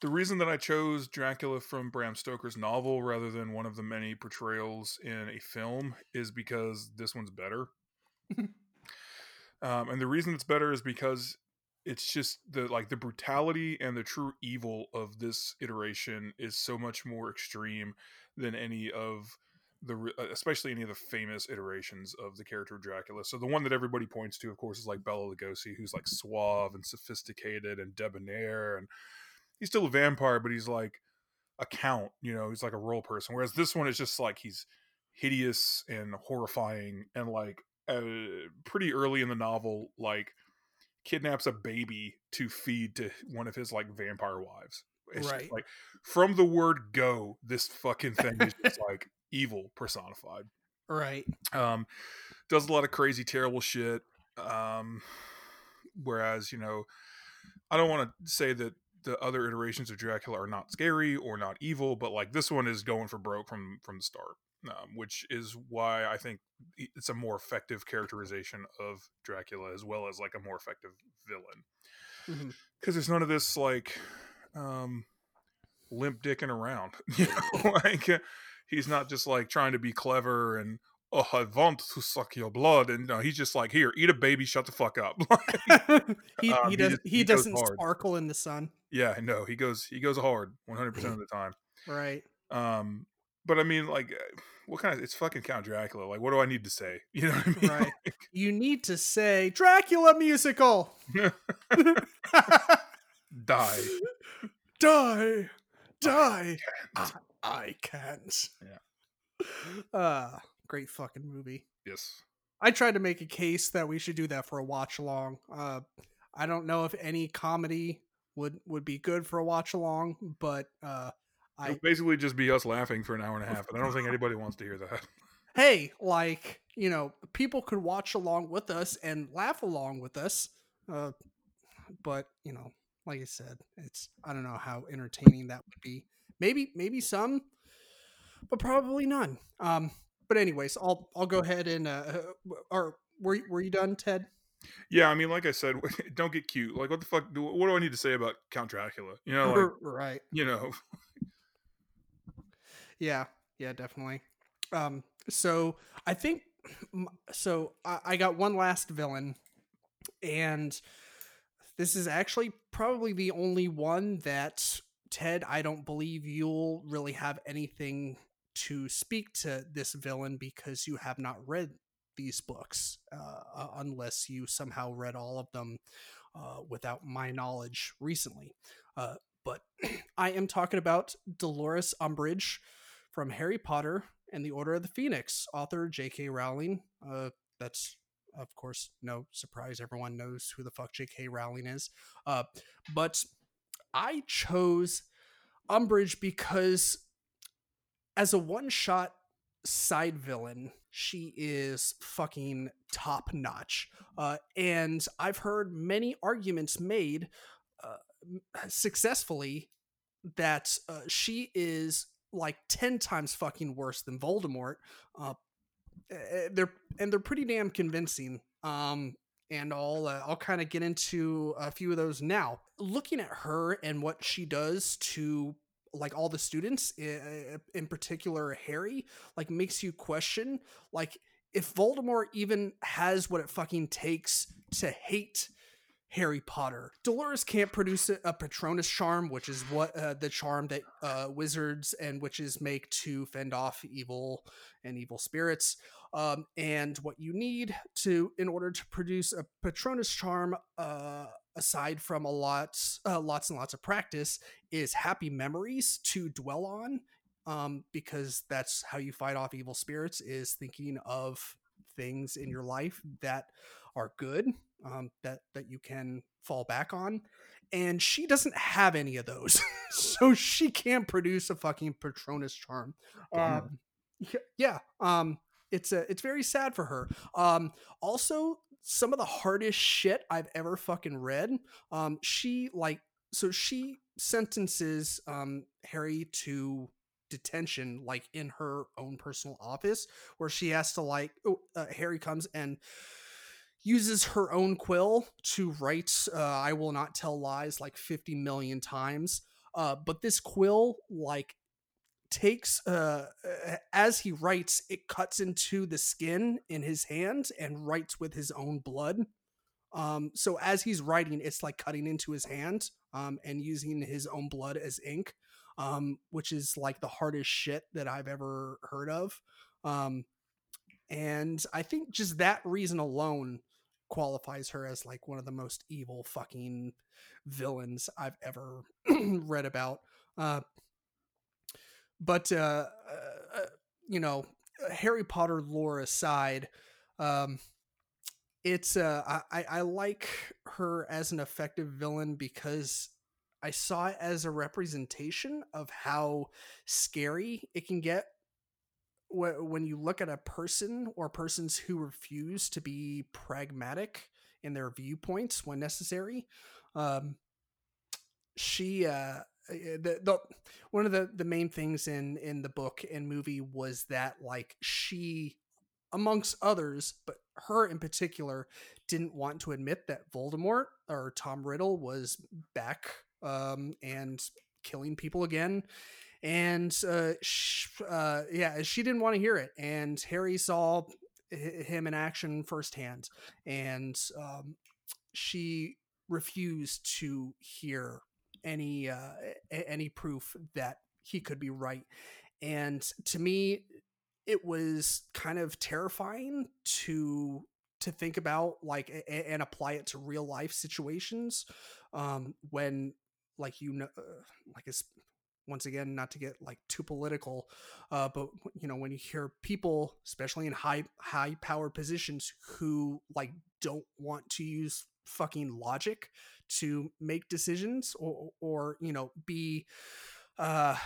the reason that I chose Dracula from Bram Stoker's novel rather than one of the many portrayals in a film is because this one's better. um, and the reason it's better is because it's just the like the brutality and the true evil of this iteration is so much more extreme than any of the uh, especially any of the famous iterations of the character of Dracula. So the one that everybody points to, of course, is like Bela Lugosi, who's like suave and sophisticated and debonair and he's still a vampire, but he's like a count. You know, he's like a role person. Whereas this one is just like he's hideous and horrifying, and like uh, pretty early in the novel, like kidnaps a baby to feed to one of his like vampire wives. It's right. like from the word go, this fucking thing is just like evil personified. Right. Um, does a lot of crazy, terrible shit. Um, whereas you know, I don't want to say that the other iterations of Dracula are not scary or not evil, but like this one is going for broke from from the start, um, which is why I think it's a more effective characterization of Dracula as well as like a more effective villain. Because mm-hmm. there's none of this like um, limp dicking around, you know, like he's not just like trying to be clever and oh, I want to suck your blood, and no, he's just like, here, eat a baby, shut the fuck up. he, um, he, does, he, just, he, he doesn't sparkle in the sun. Yeah, no, he goes he goes hard 100 percent of the time. Right. Um, but I mean, like, uh, what kind of? It's fucking Count Dracula. Like, what do I need to say? You know what I mean? Right. you need to say Dracula musical. Die. Die. Die. I, I can't. Yeah. Uh great fucking movie. Yes. I tried to make a case that we should do that for a watch along. Uh, I don't know if any comedy would would be good for a watch along, but uh, I It'll basically just be us laughing for an hour and a half, and I don't think anybody wants to hear that. Hey, like you know, people could watch along with us and laugh along with us, uh, but you know, like I said, it's I don't know how entertaining that would be. Maybe maybe some, but probably none. Um, but anyways, I'll I'll go ahead and uh, or were were you done, Ted? Yeah, I mean, like I said, don't get cute. Like, what the fuck? Do, what do I need to say about Count Dracula? You know, like, right? You know. yeah, yeah, definitely. Um, so I think so. I, I got one last villain, and this is actually probably the only one that Ted, I don't believe you'll really have anything to speak to this villain because you have not read these books, uh, unless you somehow read all of them uh, without my knowledge recently. Uh, but I am talking about Dolores Umbridge from Harry Potter and the Order of the Phoenix, author J.K. Rowling. Uh, that's of course no surprise. Everyone knows who the fuck J.K. Rowling is. Uh, but I chose Umbridge because as a one shot side villain, she is fucking top notch. Uh, and I've heard many arguments made uh, successfully that uh, she is like 10 times fucking worse than Voldemort. Uh, eh, they're and they're pretty damn convincing. Um, and I'll uh, I'll kind of get into a few of those now. Looking at her and what she does to like all the students, in particular Harry, like makes you question like if Voldemort even has what it fucking takes to hate Harry Potter. Dolores can't produce a, Patronus charm, which is what uh, the charm that uh, wizards and witches make to fend off evil and evil spirits. Um, and what you need to, in order to produce a Patronus charm, uh, aside from a lot, uh, lots and lots of practice, is happy memories to dwell on. Um, because that's how you fight off evil spirits is thinking of things in your life that are good um, that that you can fall back on and she doesn't have any of those. So she can't produce a fucking patronus charm. Um, yeah um it's a it's very sad for her. Um also some of the hardest shit i've ever fucking read um she like so she sentences um harry to detention like in her own personal office where she has to like oh, uh, harry comes and uses her own quill to write uh, I will not tell lies like 50 million times. Uh, but this quill like takes uh, as he writes it cuts into the skin in his hand and writes with his own blood um, so as he's writing it's like cutting into his hand um, and using his own blood as ink um, which is like the hardest shit that i've ever heard of um, and i think just that reason alone qualifies her as like one of the most evil fucking villains I've ever read about. Uh, but uh, uh, you know, Harry Potter lore aside, um, it's uh, I I like her as an effective villain because I saw it as a representation of how scary it can get when you look at a person or persons who refuse to be pragmatic in their viewpoints when necessary, um, she uh, the, the one of the the main things in in the book and movie was that like she amongst others but her in particular didn't want to admit that Voldemort or Tom Riddle was back um, and killing people again. And uh, sh- uh, yeah, she didn't want to hear it, and Harry saw him in action firsthand, and um, she refused to hear any uh, any proof that he could be right. And to me, it was kind of terrifying to to think about like a- and apply it to real life situations um, when like you know uh, like it's once again not to get like too political uh, but you know when you hear people especially in high high power positions who like don't want to use fucking logic to make decisions or or you know be uh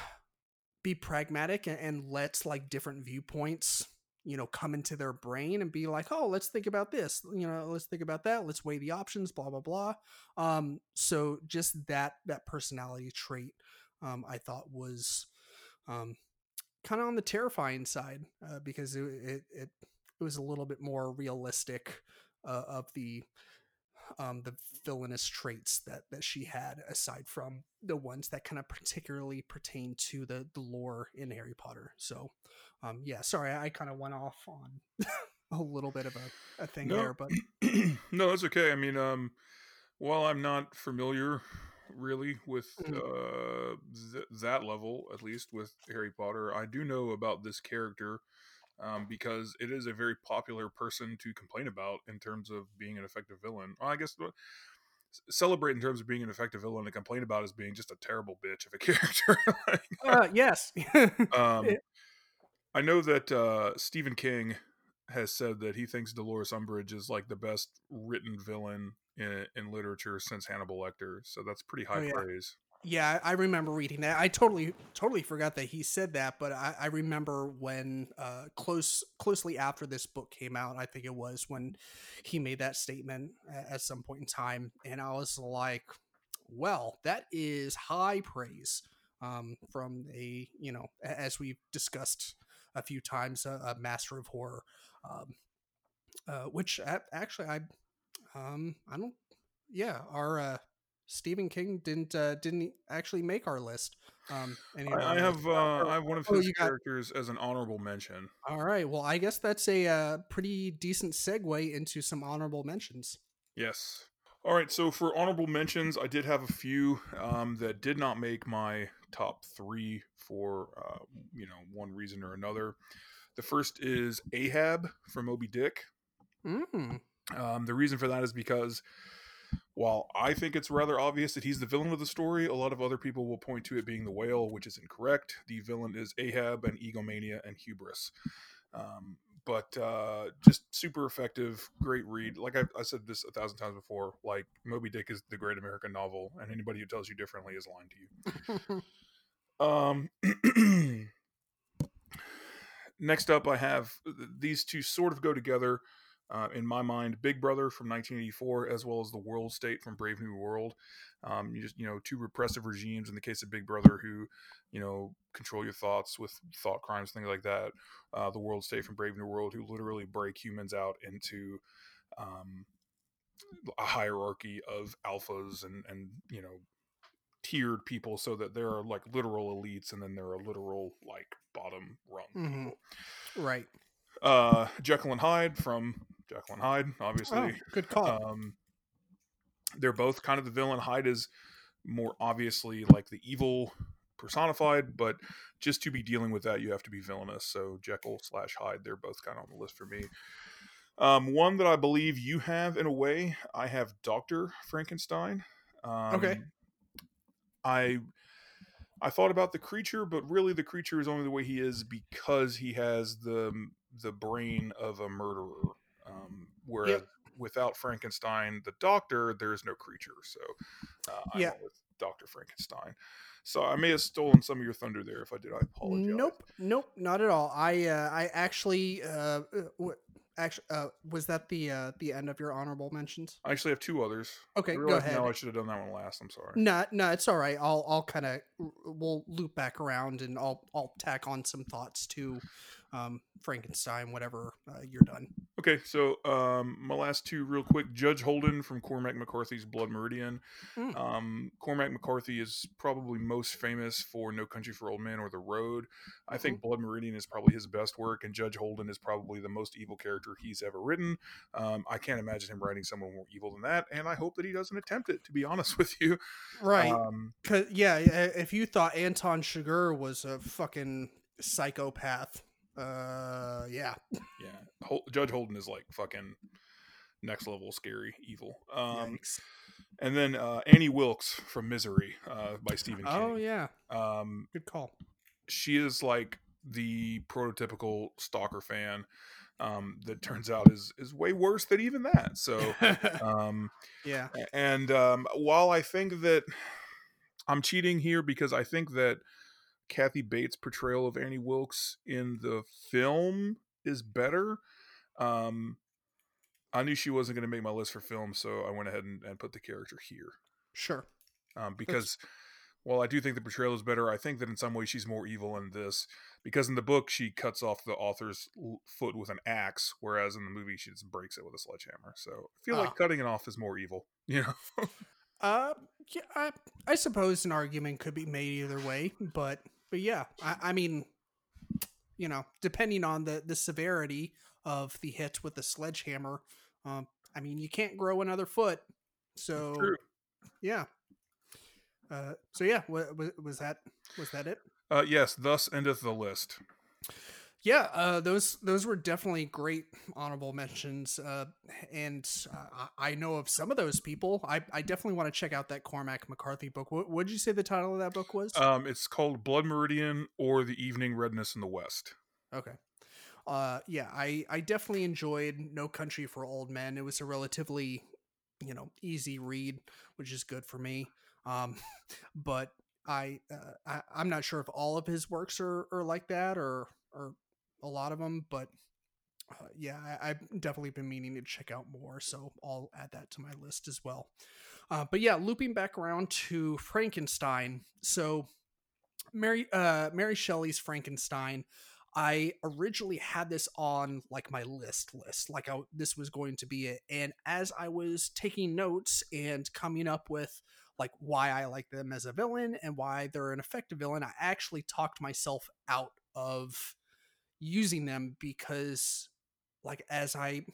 be pragmatic and, and let like different viewpoints you know come into their brain and be like oh let's think about this you know let's think about that let's weigh the options blah blah blah. Um so just that that personality trait um, I thought was um, kind of on the terrifying side uh, because it, it, it it was a little bit more realistic uh, of the um, the villainous traits that that she had aside from the ones that kind of particularly pertain to the the lore in Harry Potter. So um, yeah, sorry, I, kind of went off on a little bit of a, a thing No. there, but no, that's okay. I mean, um, while I'm not familiar really with Mhm. uh, th- that level, at least with Harry Potter, I do know about this character um, because it is a very popular person to complain about in terms of being an effective villain. Well, I guess celebrate in terms of being an effective villain and complain about as being just a terrible bitch of a character. Like, uh, yes, um, I know that uh, Stephen King has said that he thinks Dolores Umbridge is like the best written villain in, in literature since Hannibal Lecter. So that's pretty high Oh, yeah. praise. Yeah, I remember reading that. I totally totally forgot that he said that, but I, I remember when uh, close closely after this book came out, I think it was when he made that statement at some point in time, and I was like, "Well, that is high praise." Um, from a you know, as we've discussed a few times, a, a master of horror, um, uh, which actually I, um, I don't, yeah, our uh, Stephen King didn't uh, didn't actually make our list. Um, any of our I, I have uh, I have one of Oh, his got- characters as an honorable mention. All right. Well, I guess that's a uh, pretty decent segue into some honorable mentions. Yes. All right. So for honorable mentions, I did have a few um, that did not make my top three for uh, you know one reason or another. The first is Ahab from Moby Dick. Mm. Um, the reason for that is because while I think it's rather obvious that he's the villain of the story, a lot of other people will point to it being the whale, which is incorrect. The villain is Ahab and egomania and hubris. Um, but uh, just super effective, great read. Like I, I said this a thousand times before, like Moby Dick is the great American novel, and anybody who tells you differently is lying to you. Um, next up, I have these two sort of go together uh, in my mind. Big Brother from 1984, as well as The World State from Brave New World. Um, you just you know two repressive regimes in the case of Big Brother who you know control your thoughts with thought crimes, things like that. Uh, the World State from Brave New World who literally break humans out into um, a hierarchy of alphas and and you know tiered people so that there are like literal elites and then there are literal like bottom rung Mhm. people. Right. Uh, Jekyll and Hyde from And Hyde, obviously. Oh, good call. Um, they're both kind of the villain. Hyde is more obviously like the evil personified, but just to be dealing with that, you have to be villainous. So Jekyll slash Hyde, they're both kind of on the list for me. Um, one that I believe you have in a way, I have Doctor Frankenstein. Um, Okay. I I thought about the creature, but really the creature is only the way he is because he has the the brain of a murderer. Um, whereas Yep. without Frankenstein, the Doctor, there is no creature. So uh, Yeah. with Doctor Frankenstein. So I may have stolen some of your thunder there. If I did, I apologize. Nope, nope, not at all. I uh, I actually uh, uh, actually uh, was that the uh, the end of your honorable mentions? I actually have two others. Okay, I go ahead. Now I should have done that one last. I'm sorry. No, no, it's all right. I'll I'll kind of we'll loop back around and I'll I'll tack on some thoughts to um, Frankenstein, whatever uh, you're done. Okay, so um, my last two, real quick. Judge Holden from Cormac McCarthy's Blood Meridian. Mm. Um, Cormac McCarthy is probably most famous for No Country for Old Men or The Road. I think Blood Meridian is probably his best work, and Judge Holden is probably the most evil character he's ever written. Um, I can't imagine him writing someone more evil than that, and I hope that he doesn't attempt it. To be honest with you, Right. Um, Cause yeah, if you thought Anton Chigurh was a fucking psychopath, uh, yeah, yeah, Hol- Judge Holden is like fucking next level scary evil. Um, Yikes. and then uh, Annie Wilkes from Misery uh, by Stephen King. Oh yeah, Um, good call. she is like the prototypical stalker fan um, that turns out is is way worse than even that. So, um, yeah, and um, while I think that I'm cheating here because I think that Kathy Bates' portrayal of Annie Wilkes in the film is better. Um, I knew she wasn't going to make my list for film, so I went ahead and, and put the character here sure. um, because while I do think the portrayal is better, I think that in some ways she's more evil in this because in the book she cuts off the author's l- foot with an axe, whereas in the movie she just breaks it with a sledgehammer. So I feel Ah. like cutting it off is more evil, you know. Uh, yeah, I, I suppose an argument could be made either way, but but yeah, I, I mean, you know, depending on the the severity of the hit with the sledgehammer. Um, I mean, you can't grow another foot, so True. yeah. Uh, so yeah, was, was that was that it? Uh, yes. Thus endeth the list. Yeah, uh, those those were definitely great honorable mentions, uh, and uh, I know of some of those people. I, I definitely want to check out that Cormac McCarthy book. What did you say the title of that book was? Um, it's called Blood Meridian or the Evening Redness in the West. Okay. Uh, yeah, I I definitely enjoyed No Country for Old Men. It was a relatively, you know, easy read, which is good for me. Um, but I, uh, I I'm not sure if all of his works are, are like that or or a lot of them, but uh, yeah, I, have definitely been meaning to check out more, so I'll add that to my list as well. Uh, but yeah, looping back around to Frankenstein. So Mary uh, Mary Shelley's Frankenstein. I originally had this on like my list list, like I, this was going to be it. And as I was taking notes and coming up with like why I like them as a villain and why they're an effective villain, I actually talked myself out of using them because like as I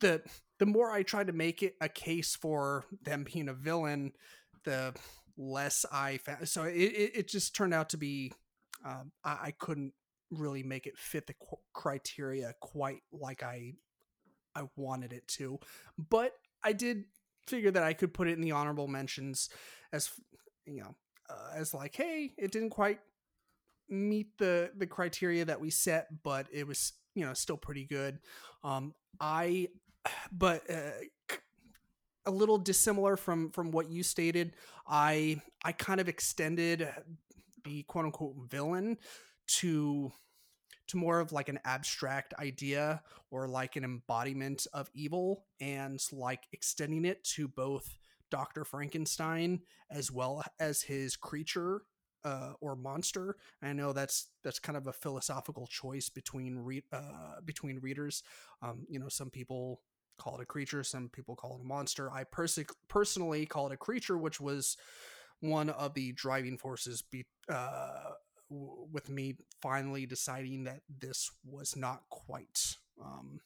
the the more I try to make it a case for them being a villain, the less I found. So it, it, just turned out to be um, I, I, couldn't really make it fit the qu- criteria quite like I I wanted it to, but I did figure that I could put it in the honorable mentions as you know uh, as like hey it didn't quite meet the the criteria that we set, but it was you know still pretty good. Um, I, but uh, a little dissimilar from from what you stated. I I kind of extended the quote unquote villain to to more of like an abstract idea or like an embodiment of evil and like extending it to both Dr. Frankenstein as well as his creature uh, or monster. I know that's that's kind of a philosophical choice between re- uh, between readers. Um, you know, some people call it a creature, some people call it a monster. I pers- personally call it a creature, which was one of the driving forces be- uh, w- with me finally deciding that this was not quite um,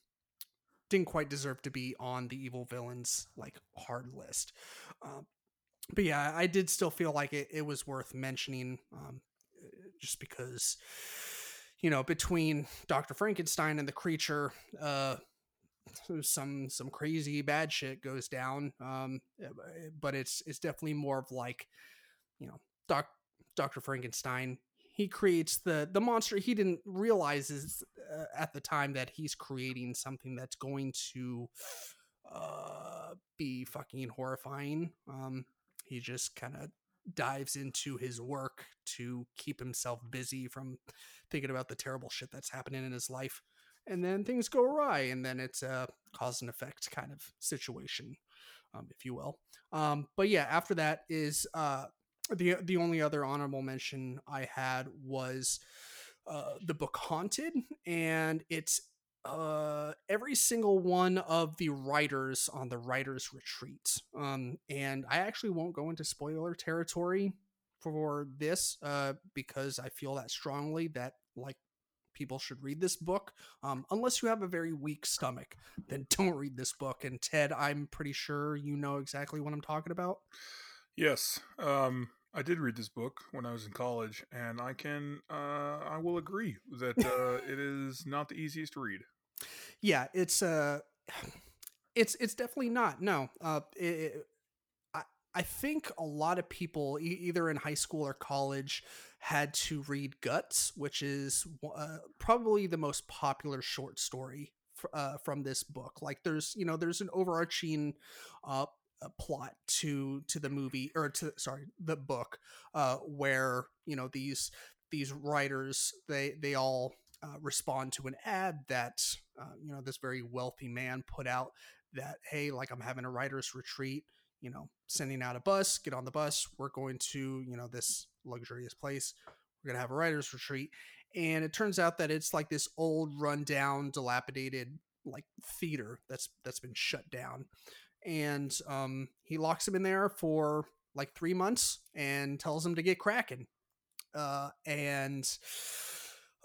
didn't quite deserve to be on the evil villains like hard list. Uh, but yeah, I did still feel like it, it was worth mentioning, um, just because, you know, between Doctor Frankenstein and the creature, uh, some some crazy bad shit goes down. Um, eh, but it's it's definitely more of like, you know, Doc Doctor Frankenstein. He creates the the monster. He didn't realize is, uh, at the time that he's creating something that's going to uh, be fucking horrifying. Um, he just kind of dives into his work to keep himself busy from thinking about the terrible shit that's happening in his life. And then things go awry, and then it's a cause and effect kind of situation, um, if you will. Um, but yeah, after that is uh, the the only other honorable mention I had was uh, the book Haunted, and it's uh, every single one of the writers on the writers retreat. Um, and I actually won't go into spoiler territory for this uh, because I feel that strongly that like people should read this book. Um, unless you have a very weak stomach, then don't read this book. And Ted, I'm pretty sure you know exactly what I'm talking about. Yes. Um, I did read this book when I was in college, and I can, uh, I will agree that uh, it is not the easiest to read yeah, it's uh it's it's definitely not. No. Uh it, it, I I think a lot of people e- either in high school or college had to read Guts, which is uh, probably the most popular short story uh, from this book. Like there's, you know, there's an overarching uh, plot to to the movie or to sorry the book uh where you know these these writers they they all uh, respond to an ad that uh, you know this very wealthy man put out that hey like i'm having a writers retreat you know sending out a bus get on the bus we're going to you know this luxurious place we're going to have a writers retreat. And it turns out that it's like this old rundown dilapidated like theater that's that's been shut down. And um he locks him in there for like three months and tells him to get cracking. Uh and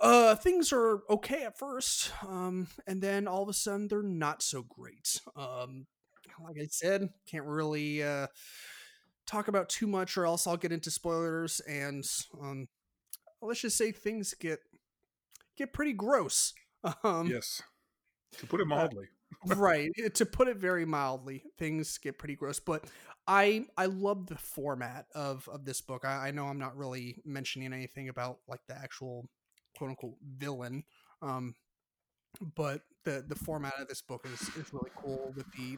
uh things are okay at first um and then all of a sudden they're not so great. Um like i said can't really uh talk about too much or else i'll get into spoilers and um let's just say things get get pretty gross. Um yes, to put it uh, mildly. right eh, to put it very mildly things get pretty gross but i i love the format of of this book. I, I know i'm not really mentioning anything about like the actual quote unquote villain um but the the format of this book is is really cool with the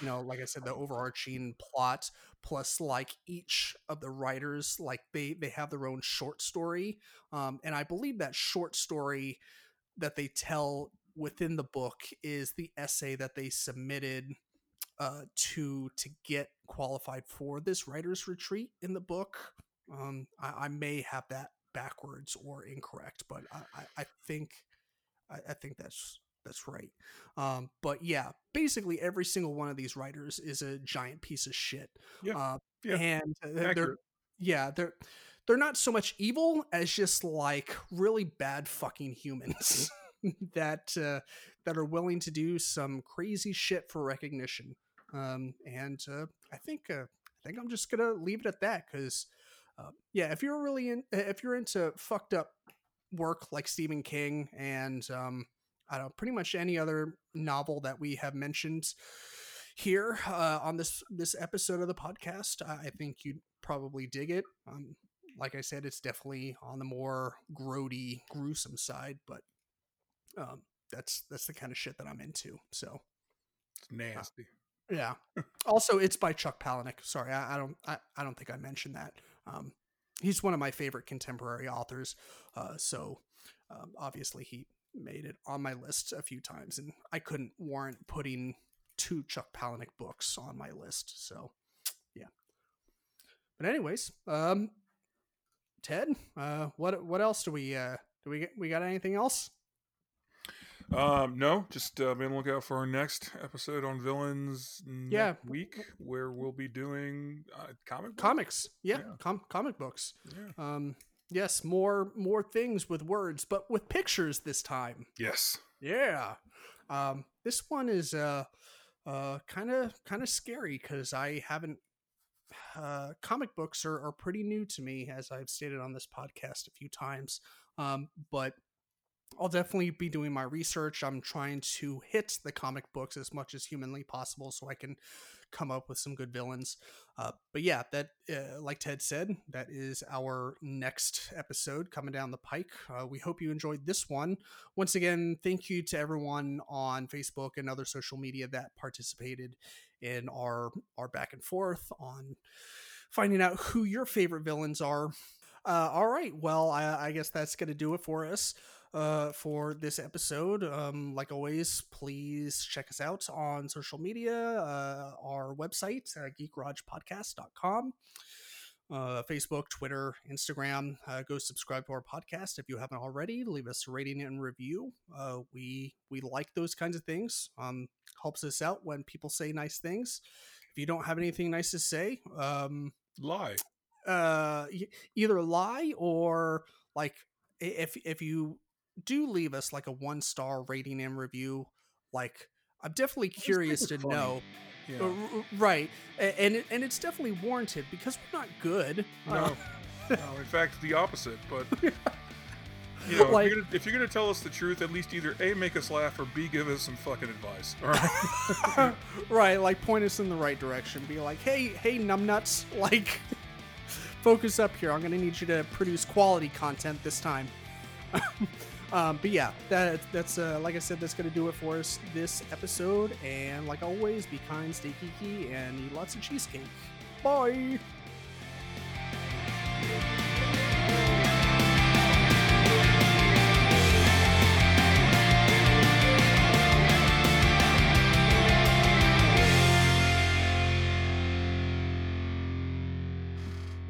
you know like i said the overarching plot plus like each of the writers like they they have their own short story um and i believe that short story that they tell within the book is the essay that they submitted uh, to to get qualified for this writers retreat in the book. Um, I, I may have that backwards or incorrect, but I, I, I think I, I think that's that's right. Um, but yeah, basically every single one of these writers is a giant piece of shit. Yeah, Uh, yeah, and uh, they're yeah they're they're not so much evil as just like really bad fucking humans that uh, that are willing to do some crazy shit for recognition. Um, and uh, I think uh, I think I'm just gonna leave it at that because uh, yeah, if you're really in, if you're into fucked up work like Stephen King and um, I don't pretty much any other novel that we have mentioned here uh, on this this episode of the podcast, I, think you'd probably dig it. Um, like I said, it's definitely on the more grody, gruesome side, but um, that's that's the kind of shit that I'm into. So It's nasty. yeah. also, it's by Chuck Palahniuk. Sorry, I, I don't I, I don't think I mentioned that. Um, he's one of my favorite contemporary authors. Uh, so um, obviously he made it on my list a few times, and I couldn't warrant putting two Chuck Palahniuk books on my list. So yeah. But anyways, um, Ted, uh, what what else do we uh do we? We got anything else? Um, no, just uh, be on the lookout for our next episode on villains next Yeah. week, where we'll be doing uh, comic book? Comics, yeah, Yeah. Com- comic books. Yeah. Um, yes, more more things with words, but with pictures this time. Yes. Yeah. Um, this one is uh uh kind of kind of scary because I haven't. Uh, comic books are, are pretty new to me, as I've stated on this podcast a few times. Um, but I'll definitely be doing my research. I'm trying to hit the comic books as much as humanly possible so I can come up with some good villains. Uh, but yeah, that uh, like Ted said, that is our next episode coming down the pike. Uh, we hope you enjoyed this one. Once again, thank you to everyone on Facebook and other social media that participated in our our back and forth on finding out who your favorite villains are. Uh, all right, well, I, I guess that's going to do it for us uh, for this episode. Um, like always, please check us out on social media, uh, our website, uh, geekgaragepodcast.com, uh, Facebook, Twitter, Instagram. Uh, go subscribe to our podcast if you haven't already. Leave us a rating and review. Uh, we we like those kinds of things. Um, helps us out when people say nice things. If you don't have anything nice to say, um, Lie. uh either lie or like if if you do leave us like a one star rating and review like i'm definitely curious to funny. know Yeah. Uh, r- right and it, and it's definitely warranted because we're not good No. Uh, no, in fact, the opposite. But you know, Like- if, you're gonna, if you're gonna tell us the truth, at least either a make us laugh or b give us some fucking advice. All right. right like point us in the right direction be like hey hey numbnuts like focus up here i'm gonna need you to produce quality content this time um, but yeah that, that's uh, like i said that's gonna do it for us this episode. And like always be kind stay geeky and eat lots of cheesecake. Bye!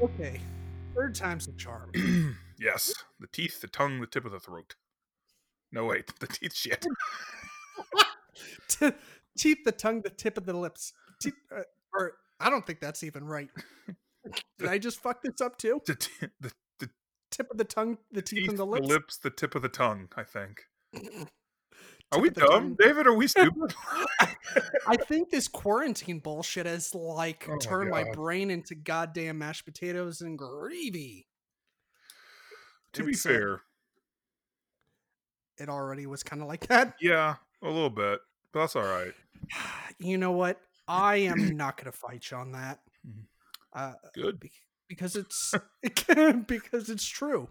Okay third time's a charm. Yes, the teeth, the tongue, the tip of the throat. No wait, the teeth shit. T- teeth, the tongue, the tip of the lips. Teeth, uh, or I don't think that's even right. Did I just fuck this up too? The, t- the, the tip of the tongue, the teeth, and the lips. the lips, the tip of the tongue. I think. Are we dumb, tongue. David? Are we stupid? I think this quarantine bullshit has like Oh turned my God. brain into goddamn mashed potatoes and gravy. to be It's, uh, fair, It already was kind of like that. yeah, a little bit, but that's all right. You know what? I am not going to fight you on that. Mhm. Uh, Good. be- because it's because it's true.